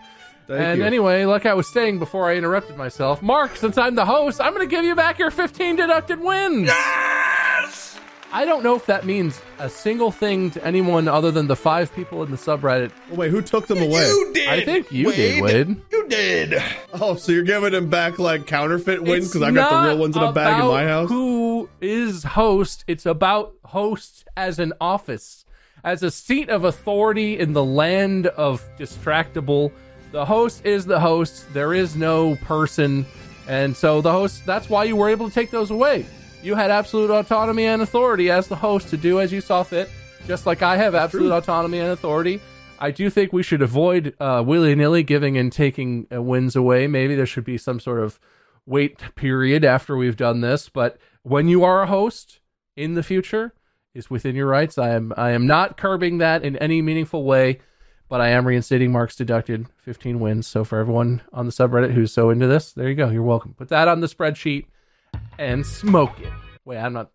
Thank and you. anyway, like I was saying before I interrupted myself, Mark, since I'm the host, I'm going to give you back your 15 deducted wins. Yes! I don't know if that means a single thing to anyone other than the five people in the subreddit. Oh, wait, who took them away? You did. I think you did, Wade. You did. Oh, so you're giving them back like counterfeit wins because I got the real ones in a bag in my house. Who is host? It's about host as an office, as a seat of authority in the land of Distractible. The host is the host. There is no person, and so the host. That's why you were able to take those away. You had absolute autonomy and authority as the host to do as you saw fit, just like I have absolute autonomy and authority. I do think we should avoid uh, willy nilly giving and taking uh, wins away. Maybe there should be some sort of wait period after we've done this. But when you are a host in the future, is within your rights. I am I am not curbing that in any meaningful way, but I am reinstating Mark's deducted 15 wins. So for everyone on the subreddit who's so into this, there you go. You're welcome. Put that on the spreadsheet and smoke it. Wait, I'm not.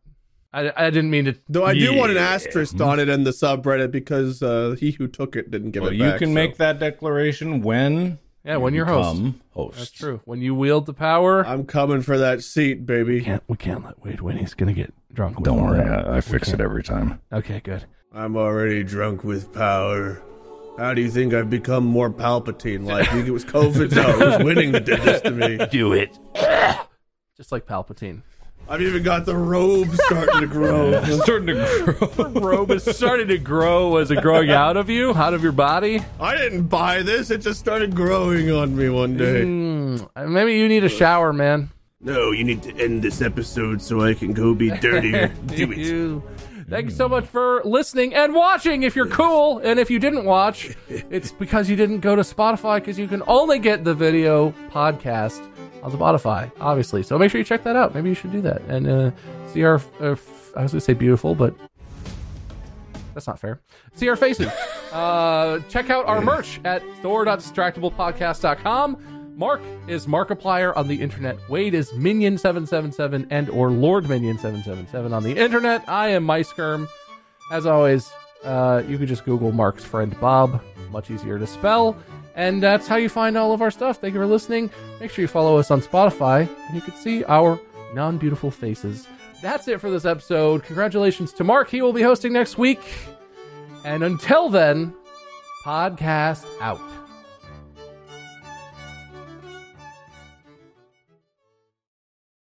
I, I didn't mean to. Though I do want an asterisk on it in the subreddit because uh, he who took it didn't give Well, it you back. can so. make that declaration when Yeah, when you're host. host. That's true. When you wield the power, I'm coming for that seat, baby. can't we can't let Wade win. He's gonna get drunk. with Don't it. worry, I, I fix it can't. every time. Okay, good. I'm already drunk with power. How do you think I've become more Palpatine? Like, you think it was COVID? No, it was winning that did this to me. (laughs) Do it. (laughs) Just like Palpatine. I've even got the robe starting to grow. It's (laughs) starting to grow. robe is starting to grow. Was it growing out of you, out of your body? I didn't buy this. It just started growing on me one day. Mm, maybe you need a shower, man. No, you need to end this episode so I can go be dirtier. Do it. You. Thank you so much for listening and watching. If you're cool, and if you didn't watch, (laughs) it's because you didn't go to Spotify because you can only get the video podcast on Spotify, obviously. So make sure you check that out. Maybe you should do that and uh, see our. Uh, f- I was gonna say beautiful, but that's not fair. See our faces. (laughs) uh, check out our merch at store.distractiblepodcast.com. Mark is Markiplier on the internet. Wade is Minion777 and or Lord Minion777 on the internet. I am Muyskerm. As always, uh, you can just Google Mark's friend Bob. Much easier to spell. And that's how you find all of our stuff. Thank you for listening. Make sure you follow us on Spotify, and you can see our non beautiful faces. That's it for this episode. Congratulations to Mark. He will be hosting next week. And until then, podcast out.